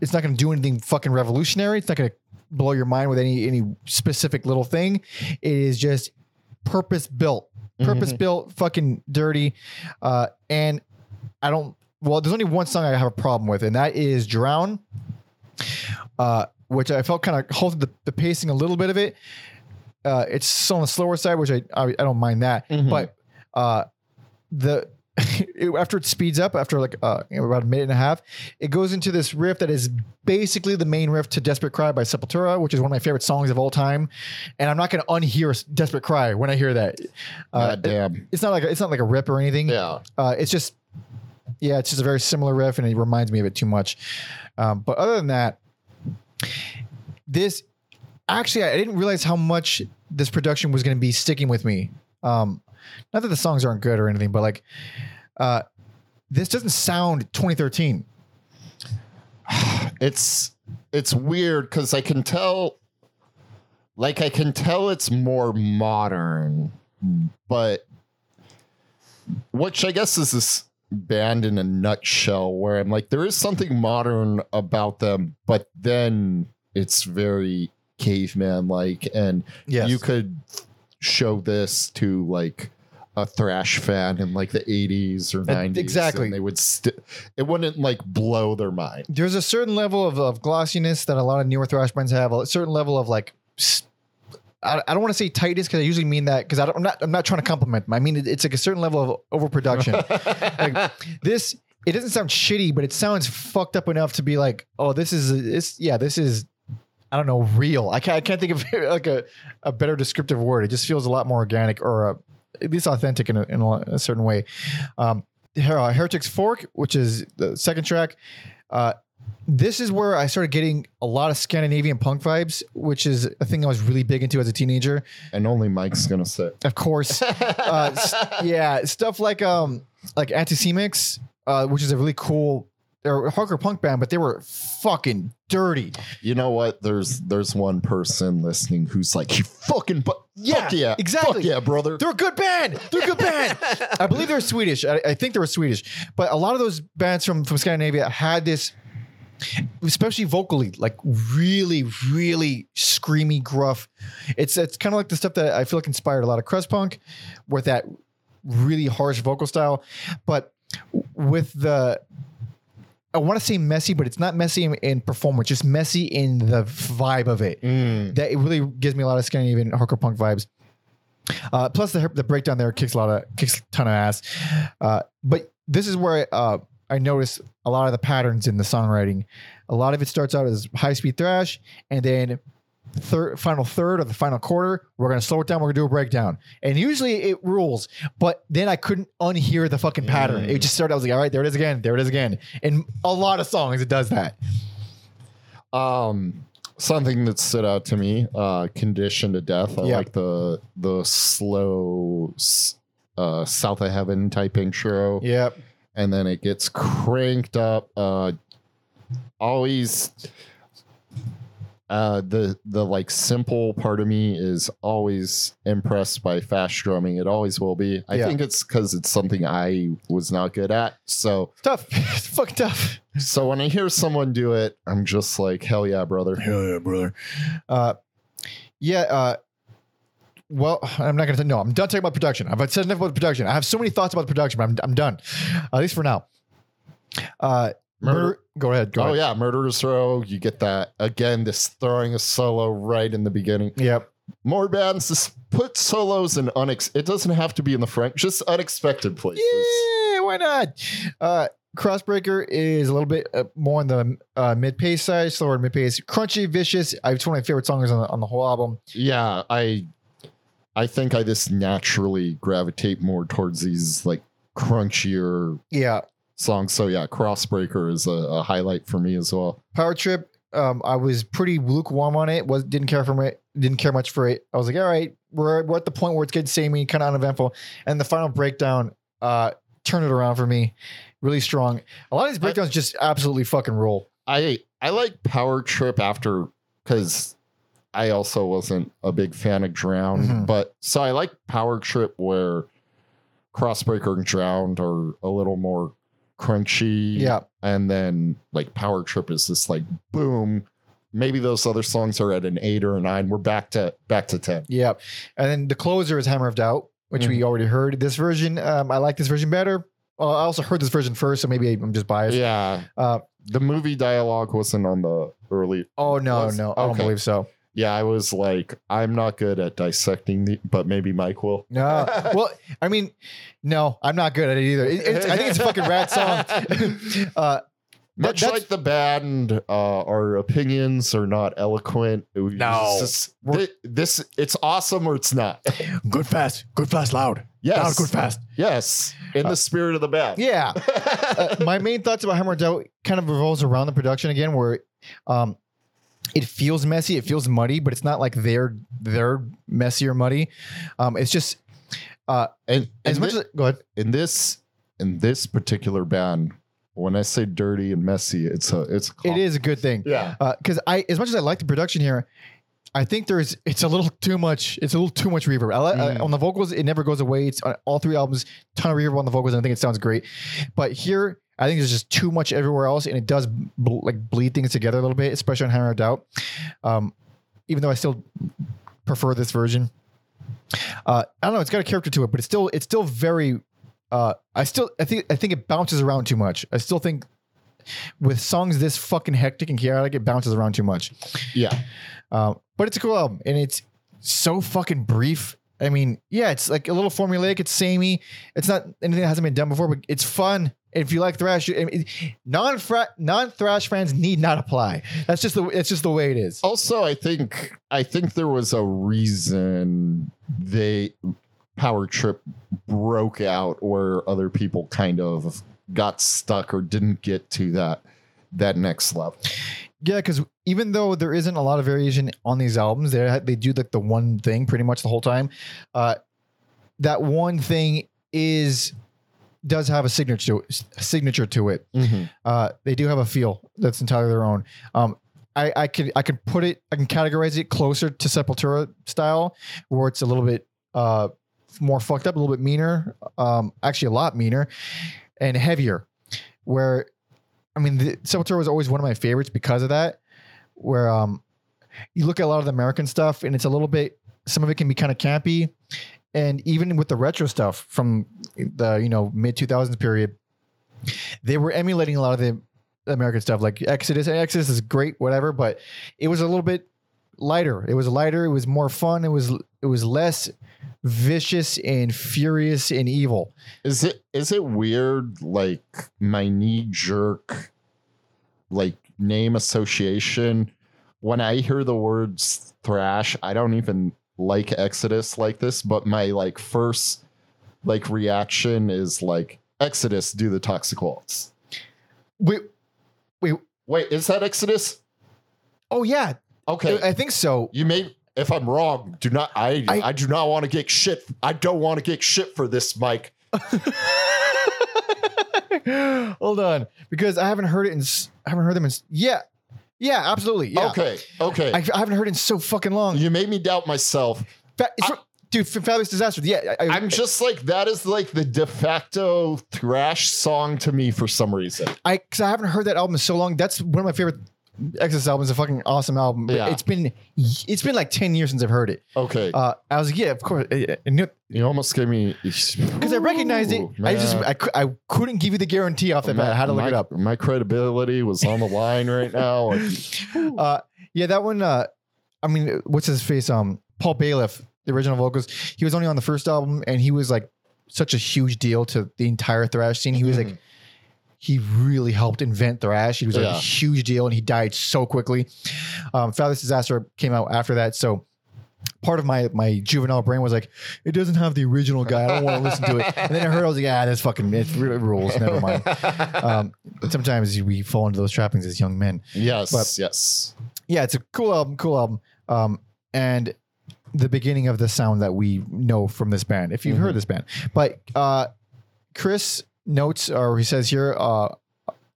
it's not gonna do anything fucking revolutionary. It's not gonna blow your mind with any any specific little thing. It is just purpose built, purpose built, fucking dirty. Uh, and I don't. Well, there's only one song I have a problem with, and that is "Drown," uh, which I felt kind of halted the, the pacing a little bit of it. Uh, it's on the slower side, which I I, I don't mind that, Mhm. but uh, the it- after it speeds up after like uh, about a minute and a half, it goes into this riff that is basically the main riff to "Desperate Cry" by Sepultura, which is one of my favorite songs of all time. And I'm not going to unhear "Desperate Cry" when I hear that. Uh, damn. it's not like a, it's not like a rip or anything. Yeah. Uh, it's just yeah, it's just a very similar riff, and it reminds me of it too much. Um, but other than that, this actually I didn't realize how much this production was going to be sticking with me. Um, not that the songs aren't good or anything, but like uh, this doesn't sound 2013. it's it's weird because I can tell, like I can tell it's more modern, but which I guess is this band in a nutshell. Where I'm like, there is something modern about them, but then it's very caveman like, and Yes. you could show this to like a thrash fan in like the 80s or Uh, 90s exactly. and they would st- it wouldn't like blow their mind There's a certain level of, of glossiness that a lot of newer thrash bands have. A certain level of like. i don't want to say tightness because I usually mean that because I'm not I'm not trying to compliment them. I mean it- it's like a certain level of overproduction. like this it doesn't sound shitty but it sounds fucked up enough to be like oh this is this yeah this is i don't know real i can't, I can't think of like a, a better descriptive word it just feels a lot more organic or uh, at least authentic in a, in a, a certain way. Um Her- uh, heretics fork which is the second track uh this is where I started getting a lot of Scandinavian punk vibes, which is a thing I was really big into as a teenager. And only mike's gonna say of course. uh, s- yeah, stuff like um like Anti Cimex, uh, which is a really cool they're hardcore punk band, but they were fucking dirty. you know what there's there's one person listening who's like you fucking but Yeah, fuck yeah exactly. fuck yeah brother They're a good band. They're a good band. I believe they're Swedish. I, I think they were Swedish, but a lot of those bands from from Scandinavia had this. Especially vocally, like really, really screamy, gruff. It's it's kind of like the stuff that I feel like inspired a lot of crust punk, with that really harsh vocal style, but with the I want to say messy, but it's not messy in, in performance, just messy in the vibe of it. Mm. That it really gives me a lot of Scandinavian hardcore punk vibes. Uh, plus the the breakdown there kicks a lot of kicks a ton of ass. Uh, but this is where uh, I notice a lot of the patterns in the songwriting. A lot of it starts out as high speed thrash, and then third final third or the final quarter, we're gonna slow it down. We're gonna do a breakdown, and usually it rules. But then I couldn't unhear the fucking pattern. It just started. I was like, all right, there it is again. There it is again. In a lot of songs, it does that. Um, something that stood out to me, uh, "Conditioned to Death." I Yeah. like the the slow, s- uh, "South of Heaven" type intro, Yep. and then it gets cranked up. Uh, always, uh, the the like simple part of me is always impressed by fast drumming. It always will be. I Yeah. think it's because it's something I was not good at. So Tough. it's fucking tough. so when I hear someone do it, I'm just like, hell yeah, brother. Hell yeah, brother. Uh, yeah. Uh, well, I'm not gonna. No, I'm done talking about production. I've said enough about production. I have so many thoughts about the production, but I'm, I'm done. at least for now. Uh, Murder-. Go ahead. Go oh ahead. yeah, Murderer's Row. You get that again. This throwing a solo right in the beginning. Yep. More bands just put solos in unex. It doesn't have to be in the front. Just unexpected places. Yeah. Why not? Uh, Crossbreaker is a little bit uh, more on the uh, mid pace side, slower mid pace. Crunchy, vicious. I, it's one of my favorite songs on the, on the whole album. Yeah, I, I think I just naturally gravitate more towards these like crunchier Yeah. Songs. So yeah, Crossbreaker is a, a highlight for me as well. Power Trip. Um, I was pretty lukewarm on it. Was didn't care for it. Didn't care much for it. I was like, all right, we're, we're at the point where it's getting samey, kind of uneventful. And the final breakdown uh, turned it around for me. Really strong. A lot of these breakdowns just absolutely fucking roll. I I like Power Trip after because I also wasn't a big fan of Drowned, Mhm. but so I like Power Trip where Crossbreaker and Drowned are a little more crunchy. Yeah. and then like Power Trip is just like boom. Maybe those other songs are at an eight or a nine. We're back to back to ten. Yeah. And then the closer is Hammer of Doubt, which we already heard. This version, um, I like this version better. Uh, I also heard this version first, so maybe I'm just biased. Yeah, Uh, the movie dialogue wasn't on the early. oh no, Was- no, I don't okay. believe so. Yeah, I was like, I'm not good at dissecting the, but maybe Mike will. No. well, I mean, no, I'm not good at it either. It- it's, I think it's a fucking rad song. uh, Much that's- like the band, uh, our opinions are not eloquent. It No. just- thi- this it's awesome or it's not. good fast, good fast, loud. yes, good fast. yes, in the spirit of the band. Yeah. uh, my main thoughts about Hammer of Doubt kind of revolves around the production again, where um, it feels messy, it feels muddy, but it's not like they're they're messy or muddy. Um, it's just uh, and as and much thi- as go ahead. in this in this particular band, when I say dirty and messy, it's a it's a It is a good thing. yeah. because I as much as I like the production here, I think there's it's a little too much. It's a little too much reverb. I, li- I- Mm. on the vocals, it never goes away. It's on all three albums, ton of reverb on the vocals, and I think it sounds great. But here, I think there's just too much everywhere else, and it does bl- like bleed things together a little bit, especially on Hammer of Doubt. Um, even though I still prefer this version, uh, I don't know. It's got a character to it, but it's still it's still very. Uh, I still I think I think it bounces around too much. I still think with songs this fucking hectic and chaotic, it bounces around too much. Yeah. Uh, but it's a cool album, and it's so fucking brief. I mean, yeah, it's like a little formulaic. It's samey. It's not anything that hasn't been done before, but it's fun. If you like thrash, non non thrash fans need not apply. That's just the it's just the way it is. Also, I think I think there was a reason they Power Trip broke out where other people kind of got stuck or didn't get to that that next level. Yeah, because even though there isn't a lot of variation on these albums, they they do like the one thing pretty much the whole time. Uh, that one thing is does have a signature signature to it. Uh, they do have a feel that's entirely their own. Um, I, I can I can put it I can categorize it closer to Sepultura style, where it's a little bit uh, more fucked up, a little bit meaner, um, actually a lot meaner, and heavier. Where, I mean, the, Sepultura was always one of my favorites because of that. Where um, you look at a lot of the American stuff, and it's a little bit. Some of it can be kind of campy, and even with the retro stuff from the you know mid two thousands period, they were emulating a lot of the American stuff, like Exodus. Exodus is great, whatever, but it was a little bit lighter. It was lighter. It was more fun. It was it was less vicious and furious and evil. Is it is it weird like my knee jerk like name association when I hear the words thrash, I don't even like Exodus like this, but my like first like reaction is like Exodus do the toxic waltz. Wait, wait. Wait, is that Exodus? Oh yeah, Okay. I think so. you may if I'm wrong, do not I I, I- do not want to get shit. I don't want to get shit for this, Mike. Hold on, because I haven't heard it in. I haven't heard them in. Yeah, yeah, absolutely. Yeah. Okay. Okay. I, I haven't heard it in so fucking long. you made me doubt myself. Fa- it's fr- dude, Fabulous Disaster. Yeah, I, I, I'm just like that is like the de facto thrash song to me for some reason. I because I haven't heard that album in so long. That's one of my favorite Exodus albums. A fucking awesome album. Yeah. It's been it's been like ten years since I've heard it. Okay, Uh, I was like, yeah, of course. I, I you almost gave me because I recognized it. I just. I, cou- I couldn't give you the guarantee off the bat. I had to look my, it up. My credibility was on the line right now. Uh, yeah, that one. Uh, I mean, what's his face? Um, Paul Baloff, the original vocals. He was only on the first album, and he was like such a huge deal to the entire thrash scene. He was like, he really helped invent thrash. He was like a huge deal, and he died so quickly. Um, Fabulous Disaster came out after that, so. Part of my my juvenile brain was like, it doesn't have the original guy. I don't want to listen to it. And then I heard, I was like, ah, that's fucking it rules. Never mind. Um, sometimes we fall into those trappings as young men yes, but- yes. yeah, it's a cool album, cool album. Um, and the beginning of the sound that we know from this band, if you've Mhm. heard this band. But uh, Chris notes, or he says here, uh,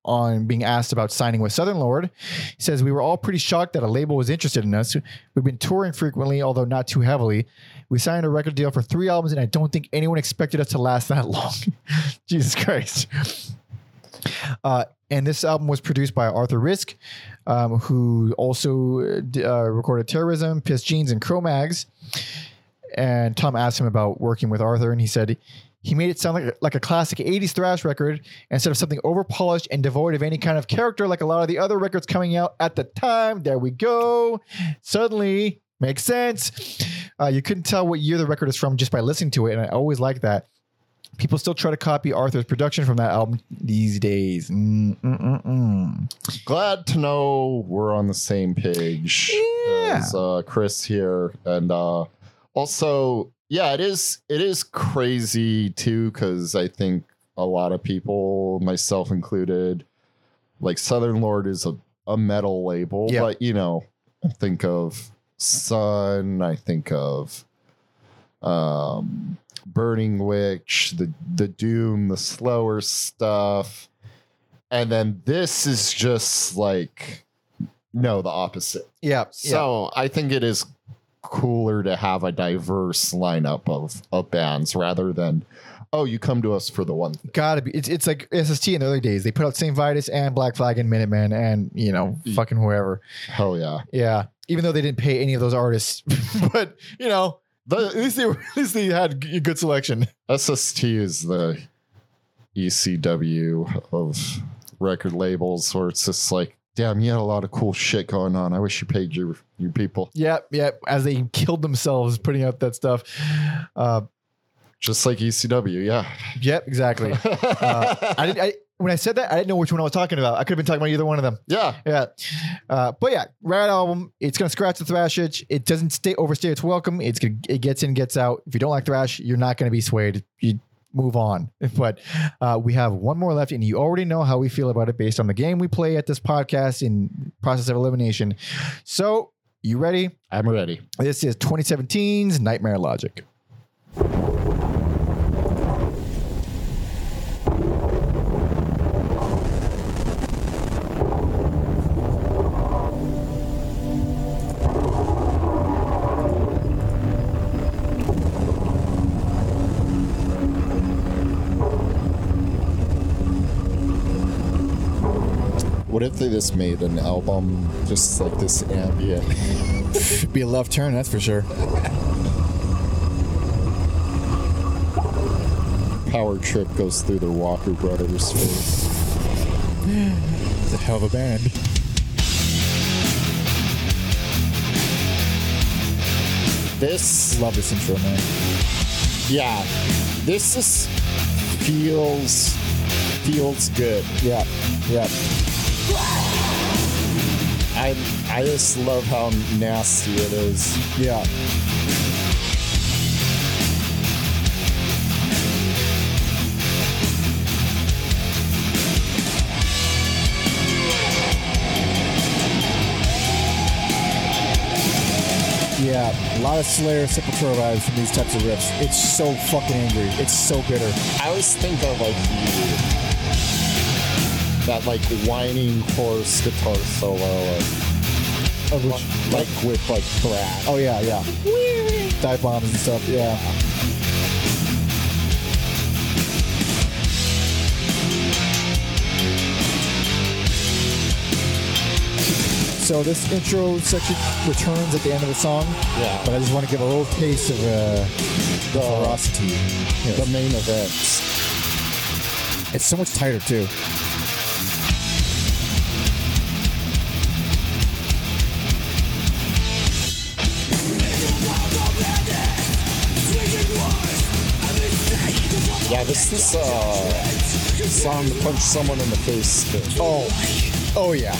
on being asked about signing with Southern Lord, he says we were all pretty shocked that a label was interested in us. We've been touring frequently, although not too heavily. We signed a record deal for three albums, and I don't think anyone expected us to last that long. Jesus Christ. Uh, and this album was produced by Arthur Rizk, um, who also uh, recorded Terrorism, Pissed Jeans, and Cro-Mags. And Tom asked him about working with Arthur, and he said he made it sound like a, like a classic 80s thrash record instead of something over polished and devoid of any kind of character like a lot of the other records coming out at the time. There we go. Suddenly makes sense. Uh, you couldn't tell what year the record is from just by listening to it, and I always like that. People still try to copy Arthur's production from that album these days. Mm, mm, mm. Glad to know we're on the same page Yeah. as uh, Chris here, and uh, also, yeah, it is it is crazy too because I think a lot of people, myself included, like Southern Lord is a, a metal label, Yeah. but you know, I think of Sunn, I think of um Burning Witch, the the Doom, the slower stuff. And then this is just like no, the opposite. Yeah. yeah. So I think it is cooler to have a diverse lineup of, of bands rather than oh you come to us for the one thing. Gotta be. It's, it's like SST in the early days. They put out Saint Vitus and Black Flag and Minutemen and, you know, fucking whoever. Hell yeah. Yeah. Even though they didn't pay any of those artists. but, you know, at least they, were, at least they had a good selection. SST is the ECW of record labels where it's just like, damn, you had a lot of cool shit going on. I wish you paid your your people. Yep. Yep. As they killed themselves putting out that stuff. Uh, Just like ECW, yeah. yep. Exactly. Uh, I did. I, when I said that, I didn't know which one I was talking about. I could have been talking about either one of them. yeah. Yeah. Uh, but yeah, rad album. It's gonna scratch the thrash itch. It doesn't stay overstay its welcome. It's gonna it gets in, gets out. If you don't like thrash, you're not gonna be swayed. You move on. But uh, we have one more left, and you already know how we feel about it based on the game we play at this podcast in process of elimination. So you ready? I'm ready. This is 2017's Nightmare Logic. What if they just made an album just like this ambient? Be a left turn, that's for sure. Power trip goes through the Walker Brothers face. It's a hell of a band. this Love this intro, man. yeah this is feels feels good Yeah, yeah. I i just love how nasty it is Yeah. Yeah, a lot of Slayer Sepultura vibes from these types of riffs. It's so fucking angry. It's so bitter. i always think of like the that like whining horse guitar solo like, like with like thrash Oh yeah, yeah. Dive bombs and stuff. Yeah. So this intro section returns at the end of the song, yeah but I just want to give a little taste of uh, the ferocity. the main events It's so much tighter too. Yeah, this is uh song to punch someone in the face. Oh, oh yeah.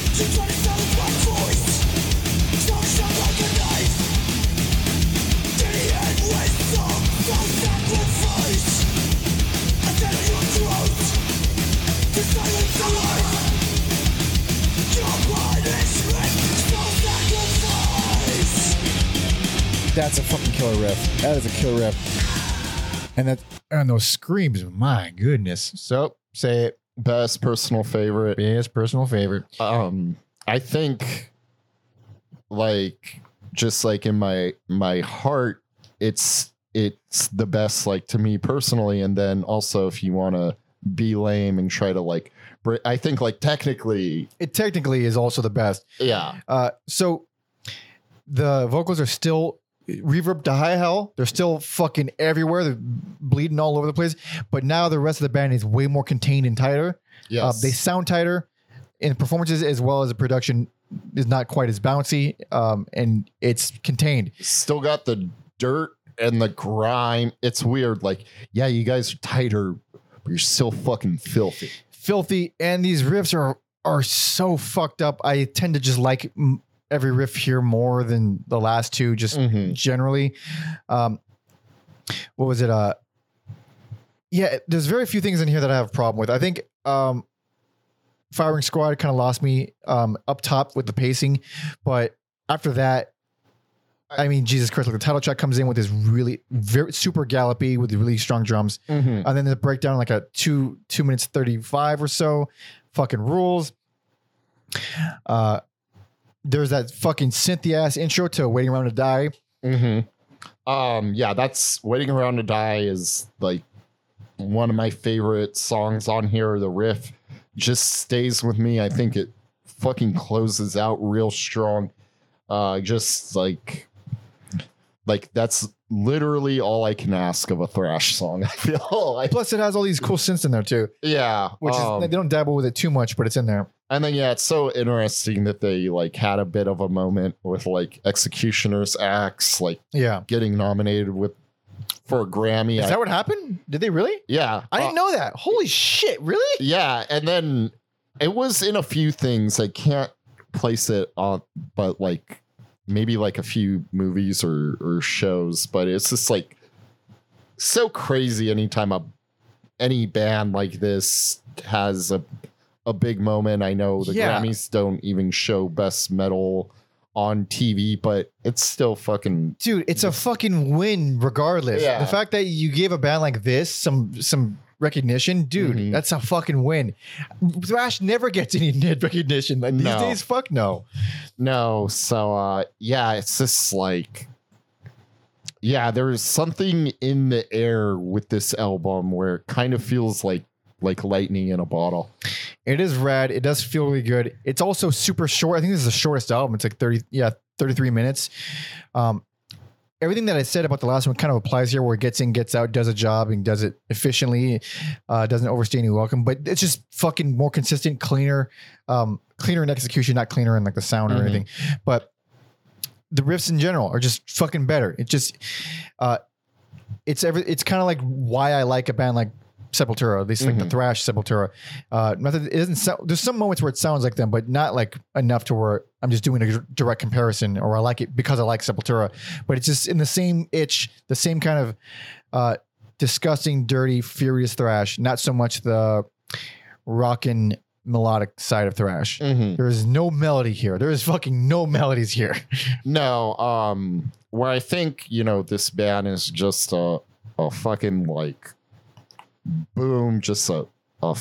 That's a fucking killer riff. That is a killer riff. And that And those screams, my goodness. So say it. Best personal favorite. Biggest personal favorite. Um, I think, like, just like in my my heart, it's it's the best. Like to me personally, and then also if you want to be lame and try to like, I think like technically, It technically is also the best. yeah, Uh, so the vocals are still reverb to high hell. They're still fucking everywhere. They're bleeding all over the place. But now the rest of the band is way more contained and tighter. yes, Uh, they sound tighter in performances as well as the production is not quite as bouncy. Um, and it's contained. still got the dirt and the grime. It's weird. Like, yeah, you guys are tighter, but you're still fucking filthy. filthy and these riffs are are so fucked up i tend to just like mm, every riff here more than the last two just Mhm. generally um what was it uh yeah there's very few things in here that i have a problem with i think um firing squad kind of lost me um up top with the pacing but after that I mean, Jesus Christ! Like the title track comes in with this really very super gallopy with really strong drums, and then the breakdown like a two two minutes thirty five or so, fucking rules. Uh, there's that fucking synthy ass intro to "Waiting Around to Die." Mm-hmm. Um, yeah, that's "Waiting Around to Die" is like one of my favorite songs on here. The riff just stays with me. I think it fucking closes out real strong. Uh, just like like that's literally all I can ask of a thrash song. I feel like Plus, it has all these cool synths in there too, yeah, which um, is they don't dabble with it too much, but it's in there. And then yeah, it's so interesting that they like had a bit of a moment with like Executioner's Axe, like Yeah, getting nominated with for a Grammy. is I- that what happened? Did they really? yeah, I didn't uh, know that. Holy shit! Really? Yeah, and then it was in a few things. I can't place it on, but like maybe like a few movies or or shows. But it's just like so crazy anytime a any band like this has a a big moment. I know the Yeah. Grammys don't even show best metal on TV, but it's still fucking dude it's a fucking win regardless Yeah. the fact that you gave a band like this some some recognition? Dude Mhm. that's a fucking win. Thrash never gets any recognition. Like these No. days fuck no. No, so uh yeah, it's just like yeah, there's something in the air with this album where it kind of feels like like lightning in a bottle. it is rad. It does feel really good. It's also super short. I think this is the shortest album. It's like 30 yeah 33 minutes. Um everything that i said about the last one kind of applies here where it gets in gets out does a job and does it efficiently uh doesn't overstay any welcome but it's just fucking more consistent cleaner um cleaner in execution not cleaner in like the sound or Mhm. anything but the riffs in general are just fucking better. It just, uh, it's every. It's kind of like why I like a band like Sepultura, at least like the Mhm. thrash Sepultura. Uh, not that it doesn't sound. There's some moments where it sounds like them, but not like enough to where I'm just doing a direct comparison, or I like it because I like Sepultura. But it's just in the same itch, the same kind of uh, disgusting, dirty, furious thrash. Not so much the rockin' melodic side of thrash. Mhm. There is no melody here. There is fucking no melodies here. No, um, where I think you know this band is just a a fucking like boom, just a a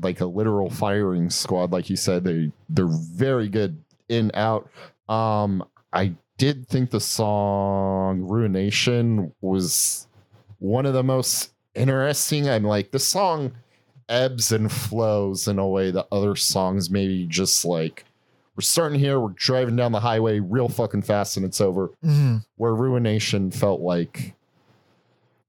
like a literal firing squad. Like you said, they they're very good in out. Um, I did think the song "Ruination" was one of the most interesting. I'm like the song ebbs and flows in a way that other songs maybe just like we're starting here, we're driving down the highway real fucking fast and it's over. Mhm. Where Ruination felt like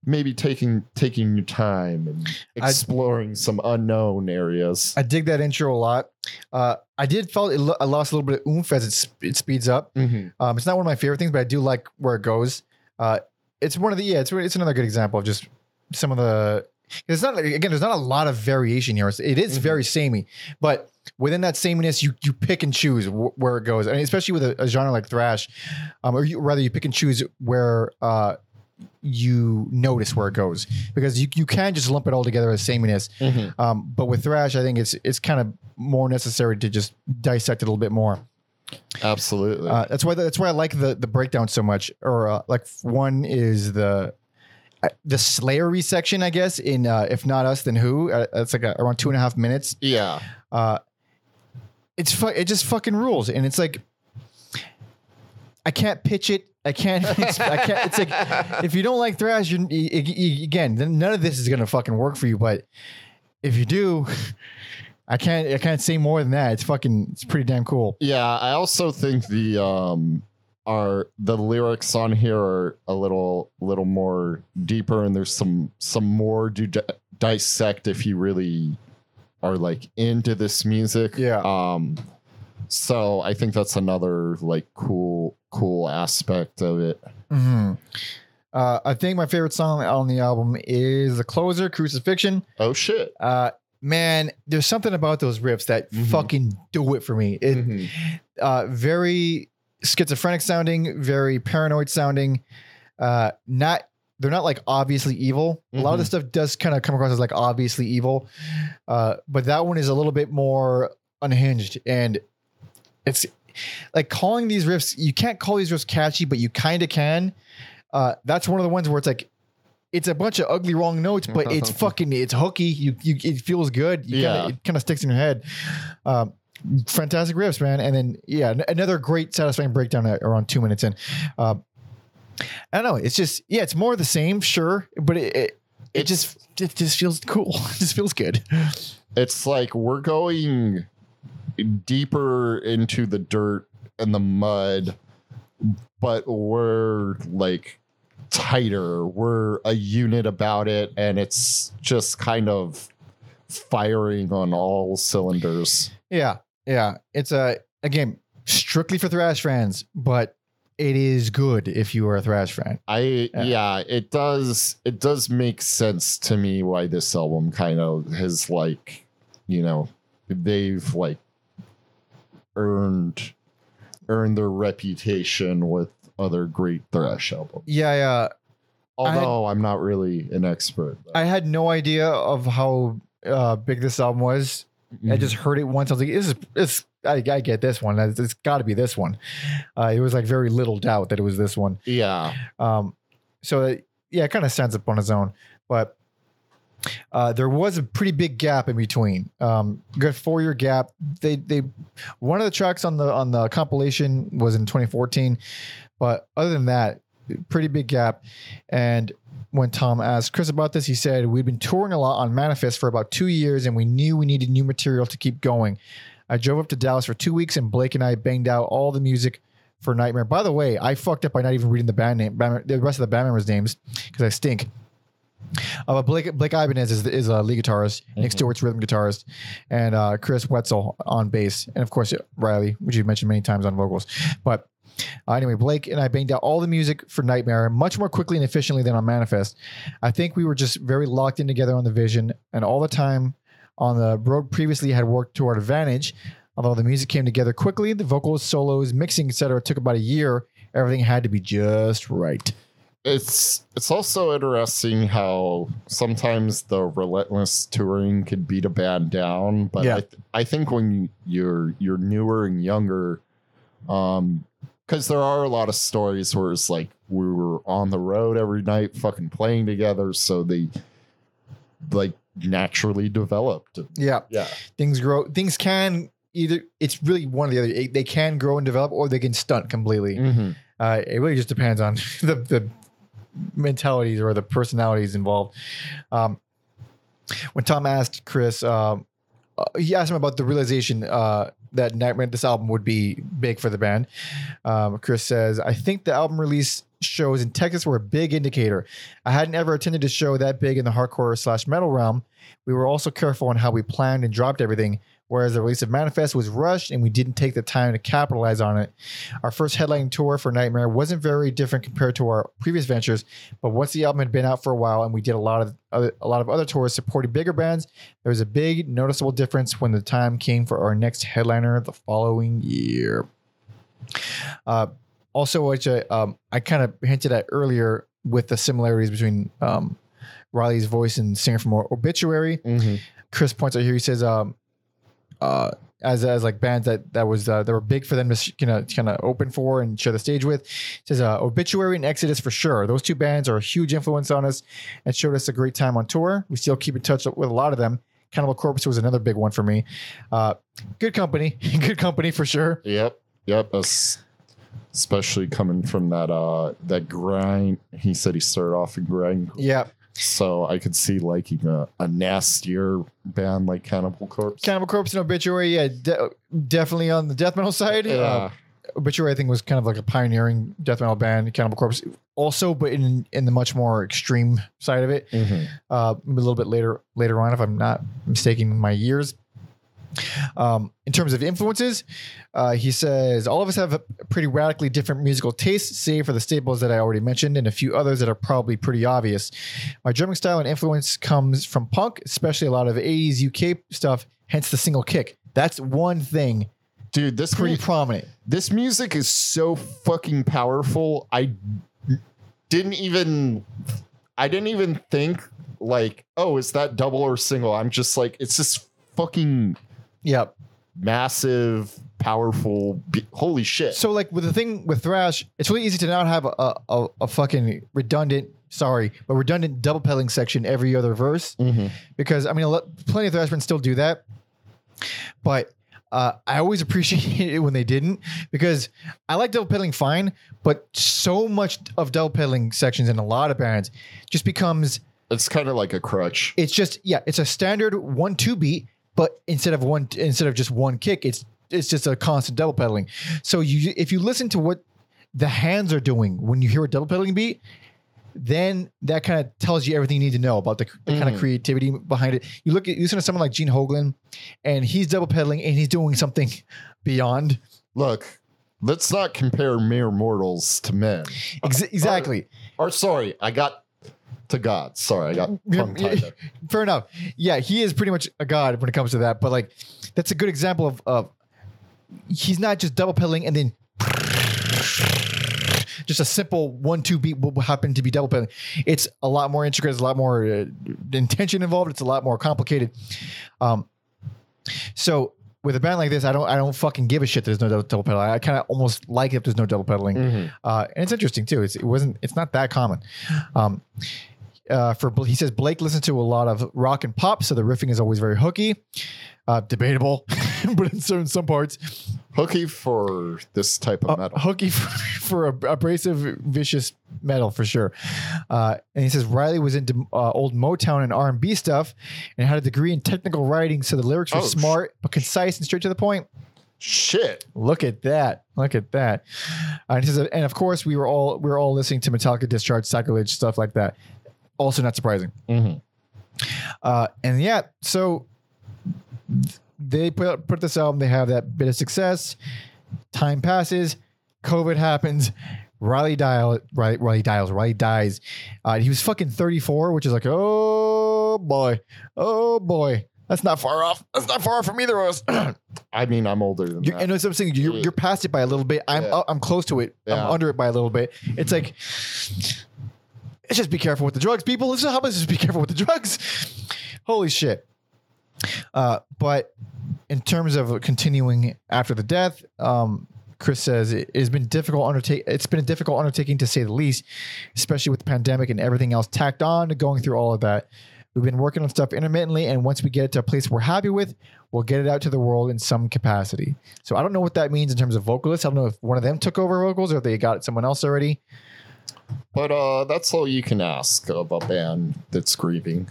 maybe taking taking your time and I- exploring some unknown areas. I dig that intro a lot. Uh, I did felt it lo- I lost a little bit of oomph as it, sp- it speeds up. Mhm. Um, it's not one of my favorite things, but I do like where it goes. Uh, it's one of the yeah. It's it's another good example of just some of the. It's not again. There's not a lot of variation here. It's, it is Mhm. very samey, but within that sameness, you you pick and choose wh- where it goes. I mean, especially with a, a genre like thrash, um, or you, rather you pick and choose where uh, you notice where it goes because you you can just lump it all together as sameness. Mhm. Um, but with thrash, I think it's it's kind of more necessary to just dissect it a little bit more. Absolutely. Uh, that's why that's why I like the the breakdown so much. Or uh, like one is the uh, the Slayery section, I guess. In uh, if not us, then who? Uh, it's like a, around two and a half minutes. yeah. Uh, it's fu- it just fucking rules, and it's like I can't pitch it. I can't. It's, I can't. It's like if you don't like thrash, you, you, you- again, then none of this is gonna fucking work for you. But if you do, I can't. I can't say more than that. It's fucking. It's pretty damn cool. Yeah, I also think the um are the lyrics on here are a little little more deeper and there's some some more to di- dissect if you really are like into this music. Yeah. Um so I think that's another like cool cool aspect of it. hmm Uh, I think my favorite song on the album is the closer, Crucifixation. Oh shit. Uh, man, there's something about those riffs that Mhm. fucking do it for me. It Mhm. uh, very schizophrenic sounding, very paranoid sounding. Uh, not they're not like obviously evil. A lot of the Mhm. stuff does kind of come across as like obviously evil, uh, but that one is a little bit more unhinged and it's like calling these riffs. You can't call these riffs catchy, but you kind of can. Uh, that's one of the ones where it's like it's a bunch of ugly wrong notes, but it's fucking it's hooky. You you it feels good. You Yeah. kinda, it kind of sticks in your head. Um, fantastic riffs, man. And then yeah, n- another great satisfying breakdown at around two minutes in. Uh, I don't know. It's just yeah, it's more of the same, sure, but it it, it just it just feels cool. it just feels good. it's like we're going deeper into the dirt and the mud, but we're like tighter. We're a unit about it, and it's just kind of firing on all cylinders. Yeah, yeah. It's a again strictly for thrash fans, but it is good if you are a thrash fan. I Yeah. yeah. it does it does make sense to me why this album kind of has like, you know, they've like earned earned their reputation with other great thrash albums. Yeah, yeah. I had- Although I'm not really an expert. I had no idea of how uh, big this album was. I just heard it once. I was like, "This is this. I, I get this one. It's, it's got to be this one." Uh, it was like very little doubt that it was this one. yeah. Um, so it, yeah, it kind of stands up on its own. But uh, there was a pretty big gap in between. Um, good four year gap. They they one of the tracks on the on the compilation was in 2014, but other than that, pretty big gap. And when Tom asked Chris about this, he said we'd been touring a lot on Manifest for about two years, and we knew we needed new material to keep going. I drove up to Dallas for two weeks, and Blake and I banged out all the music for Nightmare. By the way, I fucked up by not even reading the band name, band, the rest of the band members' names because I stink. Uh, but Blake Blake Ibanez is, is a lead guitarist, Nick Mhm. Stewart's rhythm guitarist, and uh, Chris Whetzel on bass, and of course Riley, which you've mentioned many times on vocals. But Uh, anyway, Blake and I banged out all the music for Nightmare much more quickly and efficiently than on Manifest. I think we were just very locked in together on the vision, and all the time on the road previously had worked to our advantage. Although the music came together quickly, the vocals, solos, mixing, etc., took about a year. Everything had to be just right. It's it's also interesting how sometimes the relentless touring could beat a band down but Yeah. I, th- I think when you're you're newer and younger um because there are a lot of stories where it's like we were on the road every night fucking playing together so they like naturally developed Yeah, yeah things grow. Things can either. It's really one or the other. They can grow and develop, or they can stunt completely. Mhm. Uh, it really just depends on the, the mentalities or the personalities involved. Um, when Tom asked Chris, um, uh, he asked him about the realization uh, that Nightmare, this album would be big for the band. Um, Chris says, I think the album release shows in Texas were a big indicator. I hadn't ever attended a show that big in the hardcore slash metal realm. We were also careful on how we planned and dropped everything, whereas the release of Manifest was rushed and we didn't take the time to capitalize on it. Our first headlining tour for Nightmare wasn't very different compared to our previous ventures, but once the album had been out for a while and we did a lot of other, a lot of other tours supporting bigger bands, there was a big noticeable difference when the time came for our next headliner the following year. Uh, also, which I, um, I kind of hinted at earlier with the similarities between um, Riley's voice and singer from Obituary. Mhm. Chris points out here. He says, um, uh, as as like bands that that was uh, that were big for them to kind of kind of open for and share the stage with. He says, uh, Obituary and Exodus for sure. Those two bands are a huge influence on us and showed us a great time on tour. We still keep in touch with a lot of them. Cannibal Corpse was another big one for me. Uh, good company, good company for sure. Yep. Yep. es- Especially coming from that uh that grind. He said he started off in grind. Yeah, So I could see liking a, a nastier band like Cannibal Corpse. Cannibal Corpse and Obituary. Yeah, de- definitely on the death metal side. yeah. Uh, Obituary, I think, was kind of like a pioneering death metal band. Cannibal Corpse, also, but in in the much more extreme side of it. Mhm. Uh, a little bit later later on, if I'm not mistaking my years. Um, in terms of influences, uh, he says all of us have a pretty radically different musical tastes, save for the staples that I already mentioned, and a few others that are probably pretty obvious. My drumming style and influence comes from punk, especially a lot of 80s UK stuff. Hence the single kick. That's one thing Dude, this pretty mu- prominent. this music is so fucking powerful. I didn't even I didn't even think like, oh, is that double or single? I'm just like, it's just fucking Yep. massive, powerful. Be- Holy shit! So like with the thing with thrash, it's really easy to not have a a, a fucking redundant, sorry, but redundant double pedaling section every other verse Mhm. because I mean, a lot, plenty of thrash bands still do that, but. Uh, I always appreciated it when they didn't because I like double pedaling fine, but so much of double pedaling sections in a lot of bands just becomes It's kind of like a crutch. it's just yeah, it's a standard one two beat, but instead of one instead of just one kick, it's it's just a constant double pedaling. So you if you listen to what the hands are doing when you hear a double pedaling beat, then that kind of tells you everything you need to know about the, the kind of mm. creativity behind it. You look at you listen to someone like Gene Hoglan, and he's double pedaling and he's doing something beyond Look, let's not compare mere mortals to men. Ex- exactly. Or sorry, I got to God. Sorry, I got tongue tied. Fair enough. Yeah, he is pretty much a god when it comes to that. But like, that's a good example of, of he's not just double pedaling and then just a simple one-two beat will happen to be double pedaling. It's a lot more intricate. It's a lot more uh, intention involved. It's a lot more complicated. Um, so with a band like this, I don't I don't fucking give a shit. There's no double, double pedaling. I kind of almost like it if there's no double pedaling. Mhm. Uh, and it's interesting too. It's, it wasn't. It's not that common. Um, uh, for he says Blake listens to a lot of rock and pop, so the riffing is always very hooky. Uh, debatable, but in some some parts, Hooky for this type of uh, metal. hooky for, for a, abrasive, vicious metal for sure. Uh, and he says Riley was into uh, old Motown and R and B stuff, and had a degree in technical writing, so the lyrics were Oh, sh- smart but concise and straight to the point. Shit. Look at that! Look at that! Uh, and, he says, and of course, we were all we were all listening to Metallica, Discharge, Sacrilege, stuff like that. Also, not surprising. Mhm. Uh, and yeah, so they put put this album. They have that bit of success. Time passes. COVID happens. Riley Dial, Riley, Riley Dials, Riley dies. Uh, he was fucking 34, which is like, oh boy, oh boy. That's not far off. That's not far off from either of us. I mean, I'm older than that. and that's what I'm saying. You're, you're past it by a little bit. I'm Yeah. I'm close to it. Yeah. I'm under it by a little bit. It's like, let's just be careful with the drugs, people. Let's about just be careful with the drugs. Holy shit. Uh, but in terms of continuing after the death, um, Chris says it has been difficult undertake. It's been a difficult undertaking to say the least, especially with the pandemic and everything else tacked on going through all of that. We've been working on stuff intermittently, and once we get it to a place we're happy with, we'll get it out to the world in some capacity. So I don't know what that means in terms of vocalists. I don't know if one of them took over vocals or if they got someone else already. But uh, that's all you can ask of a band that's grieving.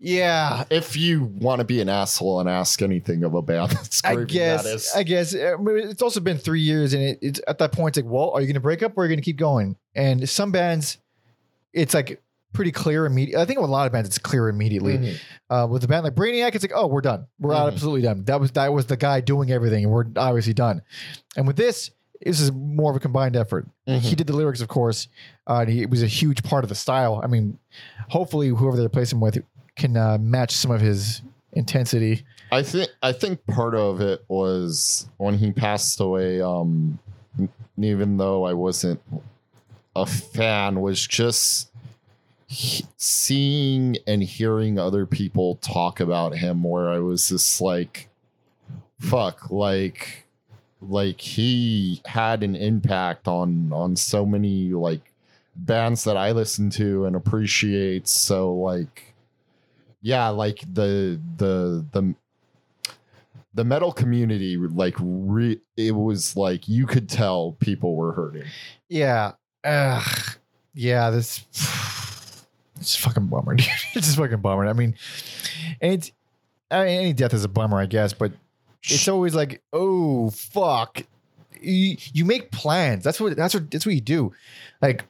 Yeah, If you want to be an asshole and ask anything of a band that's I grieving, guess. that is. I guess I mean, it's also been three years, and it, it's at that point. It's like, well, are you going to break up or are you going to keep going? And some bands, it's like pretty clear immediately. I think with a lot of bands, it's clear immediately. Mhm. Uh, with a band like Brainiac, it's like, oh, we're done. We're Mhm. absolutely done. That was that was the guy doing everything, and we're obviously done. And with this, this is more of a combined effort. Mhm. He did the lyrics, of course. Uh, and he it was a huge part of the style. I mean, hopefully, whoever they replace him with can uh, match some of his intensity. I think I think part of it was when he passed away. Um, even though I wasn't a fan, was just he- seeing and hearing other people talk about him. Where I was just like, "Fuck!" Like, like he had an impact on on so many like bands that I listen to and appreciate. So like yeah like the the the the metal community like re- it was like you could tell people were hurting Yeah. Ugh. Yeah, this it's fucking bummer. It's just fucking bummer. I mean, it's I mean, any death is a bummer, I guess, but it's always like, oh fuck. You, you make plans. That's what that's what that's what you do. Like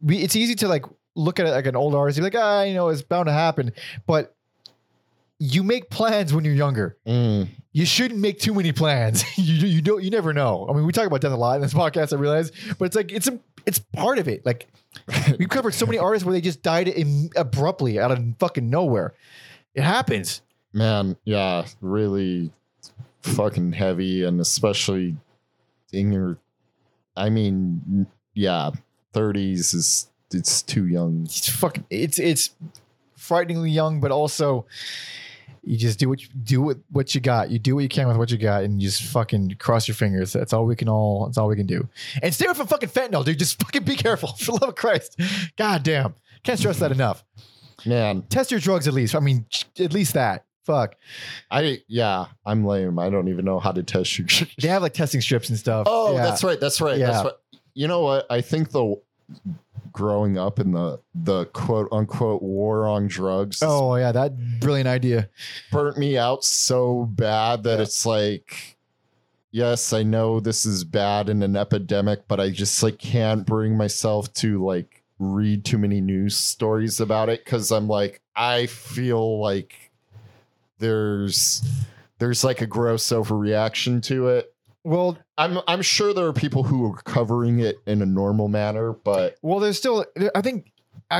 we, it's easy to like look at it like an old artist, you're like, ah, you know, it's bound to happen. But you make plans when you're younger Mm. you shouldn't make too many plans. you you don't you never know. I mean, we talk about death a lot in this podcast. I realize, but it's like it's a it's part of it. Like we've covered so many artists where they just died in, abruptly out of fucking nowhere. It happens. man yeah really fucking heavy and especially in your i mean yeah 30s is it's too young It's fucking it's it's frighteningly young, but also you just do what you do with what you got. You do what you can with what you got, and you just fucking cross your fingers. That's all we can all. That's all we can do. And stay away from fucking fentanyl, dude. Just fucking be careful, for love of Christ. God damn, can't stress that enough. man test your drugs at least. I mean, at least that. Fuck. i yeah i'm lame i don't even know how to test your They have like testing strips and stuff. Oh, Yeah. that's right. That's right. Yeah. That's right. You know what? I think the growing up in the the quote unquote war on drugs Oh yeah, that brilliant idea. burnt me out so bad that Yeah. it's like yes, I know this is bad in an epidemic, but I just like can't bring myself to like read too many news stories about it cuz I'm like I feel like there's there's like a gross overreaction to it. Well, I'm I'm sure there are people who are covering it in a normal manner, but well, there's still. I think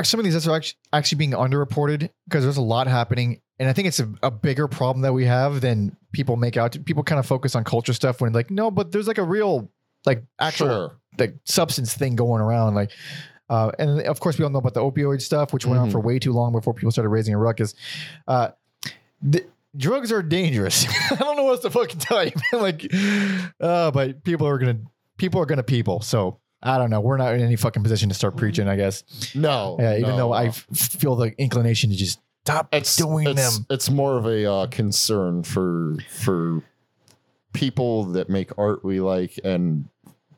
some of these deaths are actually, actually being underreported because there's a lot happening, and I think it's a, a bigger problem that we have than people make out. to. People kind of focus on culture stuff when like no, but there's like a real like actual sure. like substance thing going around like uh, and of course we all know about the opioid stuff which went on Mhm. for way too long before people started raising a ruckus uh, the, drugs are dangerous. I don't know what else to fucking tell you like uh, but people are gonna people are gonna people. So i don't know. We're not in any fucking position to start preaching i guess. No. yeah even no, though i f- feel the inclination to just stop it's doing it's, them. It's more of a uh, concern for for people that make art we like and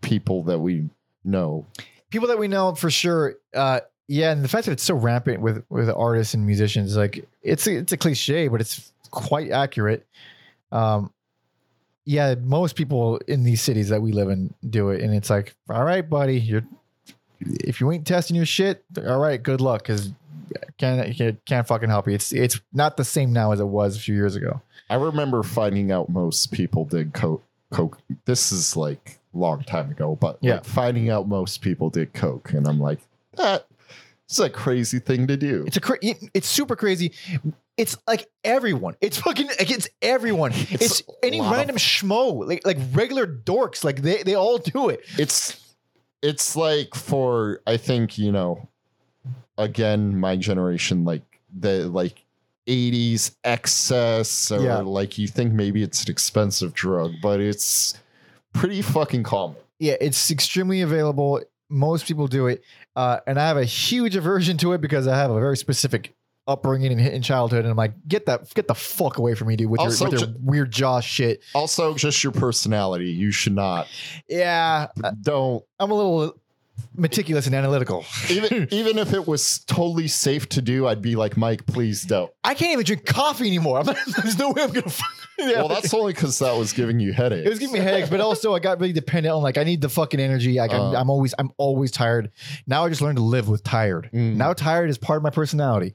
people that we know. people that we know for sure uh yeah and the fact that it's so rampant with with artists and musicians like it's a, it's a cliche but it's quite accurate um yeah most people in these cities that we live in do it and it's like all right buddy you're if you ain't testing your shit all right good luck because can't can't fucking help you it's it's not the same now as it was a few years ago I remember finding out most people did coke. Coke. This is like long time ago, but Yeah. like finding out most people did coke, and I'm like, that it's a crazy thing to do. It's a cra- it's super crazy. It's like everyone. It's fucking like it's everyone. It's, It's any lot of- random schmo, like like regular dorks. Like they they all do it. it's it's like for I think you know, again, my generation, like the like. 80s excess or Yeah. like you think maybe it's an expensive drug but it's pretty fucking common Yeah, it's extremely available. Most people do it, uh, and I have a huge aversion to it because I have a very specific upbringing in, in childhood, and I'm like, get that, get the fuck away from me, dude, with Also, your, with your ju- weird jaw shit. also just your personality. You should not Yeah, don't. I'm a little meticulous and analytical. even even if it was totally safe to do, I'd be like, Mike, please don't. I can't even drink coffee anymore. Not, there's no way I'm gonna. Yeah. Well, that's only because that was giving you headaches. It was giving me headaches, but also I got really dependent on like I need the fucking energy. Like I'm, Uh. I'm always I'm always tired. Now I just learned to live with tired. Mm. Now tired is part of my personality,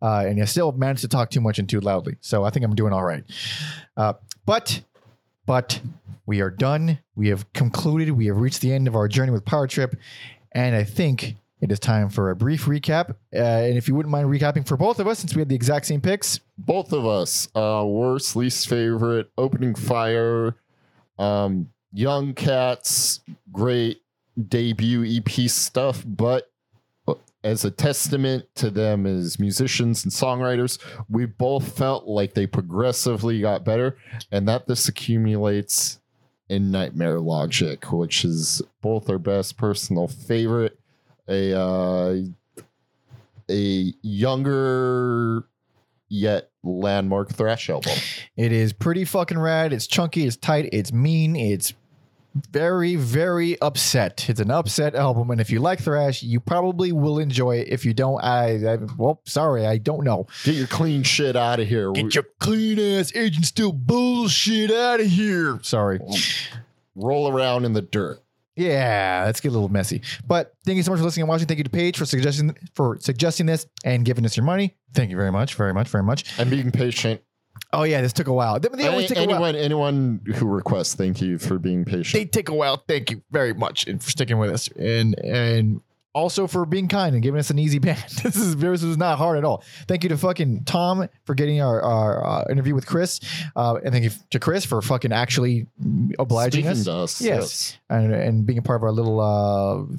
uh, and I still manage to talk too much and too loudly. So I think I'm doing all right. Uh, but but we are done. We have concluded. We have reached the end of our journey with Power Trip, and I think. It is time for a brief recap. Uh, and if you wouldn't mind recapping for both of us, since we had the exact same picks, Both of us, uh, worst, least favorite, opening fire, um, young cats, great debut EP stuff, but as a testament to them as musicians and songwriters, we both felt like they progressively got better, and that this accumulates in Nightmare Logic, which is both our best personal favorite. A uh, a younger yet landmark thrash album. It is pretty fucking rad. It's chunky. It's tight. It's mean. It's very, very upset. It's an upset album, and if you like thrash, you probably will enjoy it. If you don't, I, I well, sorry, I don't know. Get your clean shit out of here. Get your clean ass Agent Steel bullshit out of here. Sorry. Roll around in the dirt. Yeah, let's get a little messy. But thank you so much for listening and watching. Thank you to Paige for suggesting for suggesting this and giving us your money. Thank you very much, very much, very much. And being patient. Oh yeah, this took a while. They, they always take a while. anyone, anyone who requests, thank you for being patient. they take a while. Thank you very much and for sticking with us and and also for being kind and giving us an easy band. this is this is not hard at all. Thank you to fucking Tom for getting our, our uh, interview with Chris, uh, and thank you to Chris for fucking actually obliging Speaking us to us. Yes. and and being a part of our little uh,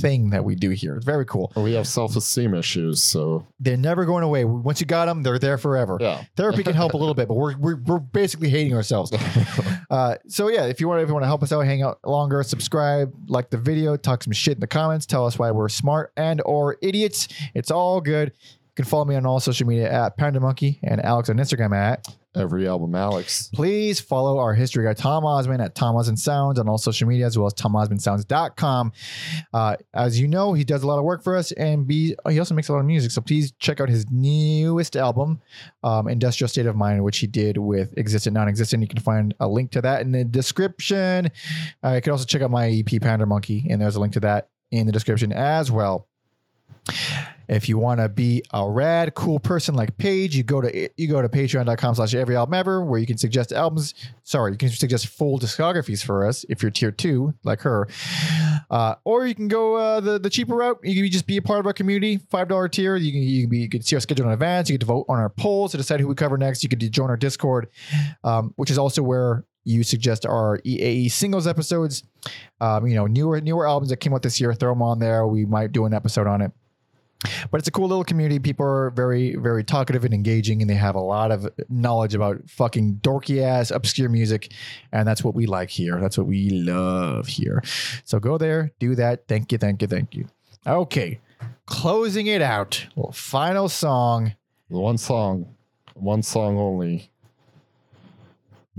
thing that we do here. It's very cool. We have self esteem issues, so They're never going away. Once you got them, they're there forever. yeah. Therapy can help a little bit, but we're, we're, we're basically hating ourselves. Uh, so yeah, if you want if you want to help us out, hang out longer, subscribe, like the video, talk some shit in the comments, tell us why we're smart and or idiots. It's all good. You can follow me on all social media at Pander Monkey and Alex on Instagram at. Every album, Alex. Please follow our history guy Tom Osmond at Tom Osmond Sounds on all social media as well as TomOsmondSounds.com. Uh, as you know, he does a lot of work for us and be, he also makes a lot of music. So please check out his newest album, um, Industrial State of Mind, which he did with Existent Non Existent. You can find a link to that in the description. Uh, you can also check out my EP, Pander Monkey, and there's a link to that in the description as well. If you want to be a rad, cool person like Paige, you go to you go to patreon.com slash every album ever where you can suggest albums. Sorry, you can suggest full discographies for us if you're tier two, like her. Uh, or you can go uh, the, the cheaper route. You can just be a part of our community, five dollar tier. You can you can, be, you can see our schedule in advance. You can vote on our polls to decide who we cover next. You can join our Discord, um, which is also where you suggest our EAE singles episodes. Um, you know, newer newer albums that came out this year, throw them on there. We might do an episode on it. But it's a cool little community. People are very, very talkative and engaging, and they have a lot of knowledge about fucking dorky ass obscure music. And that's what we like here. That's what we love here. So go there, do that. Thank you, thank you, thank you. Okay. Closing it out. Well, final song. One song, one song only.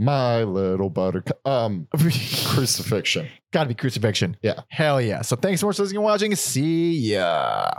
My little buttercup. Um, crucifixation. Gotta be crucifixation. Yeah. Hell yeah. So thanks so much for listening and watching. See ya.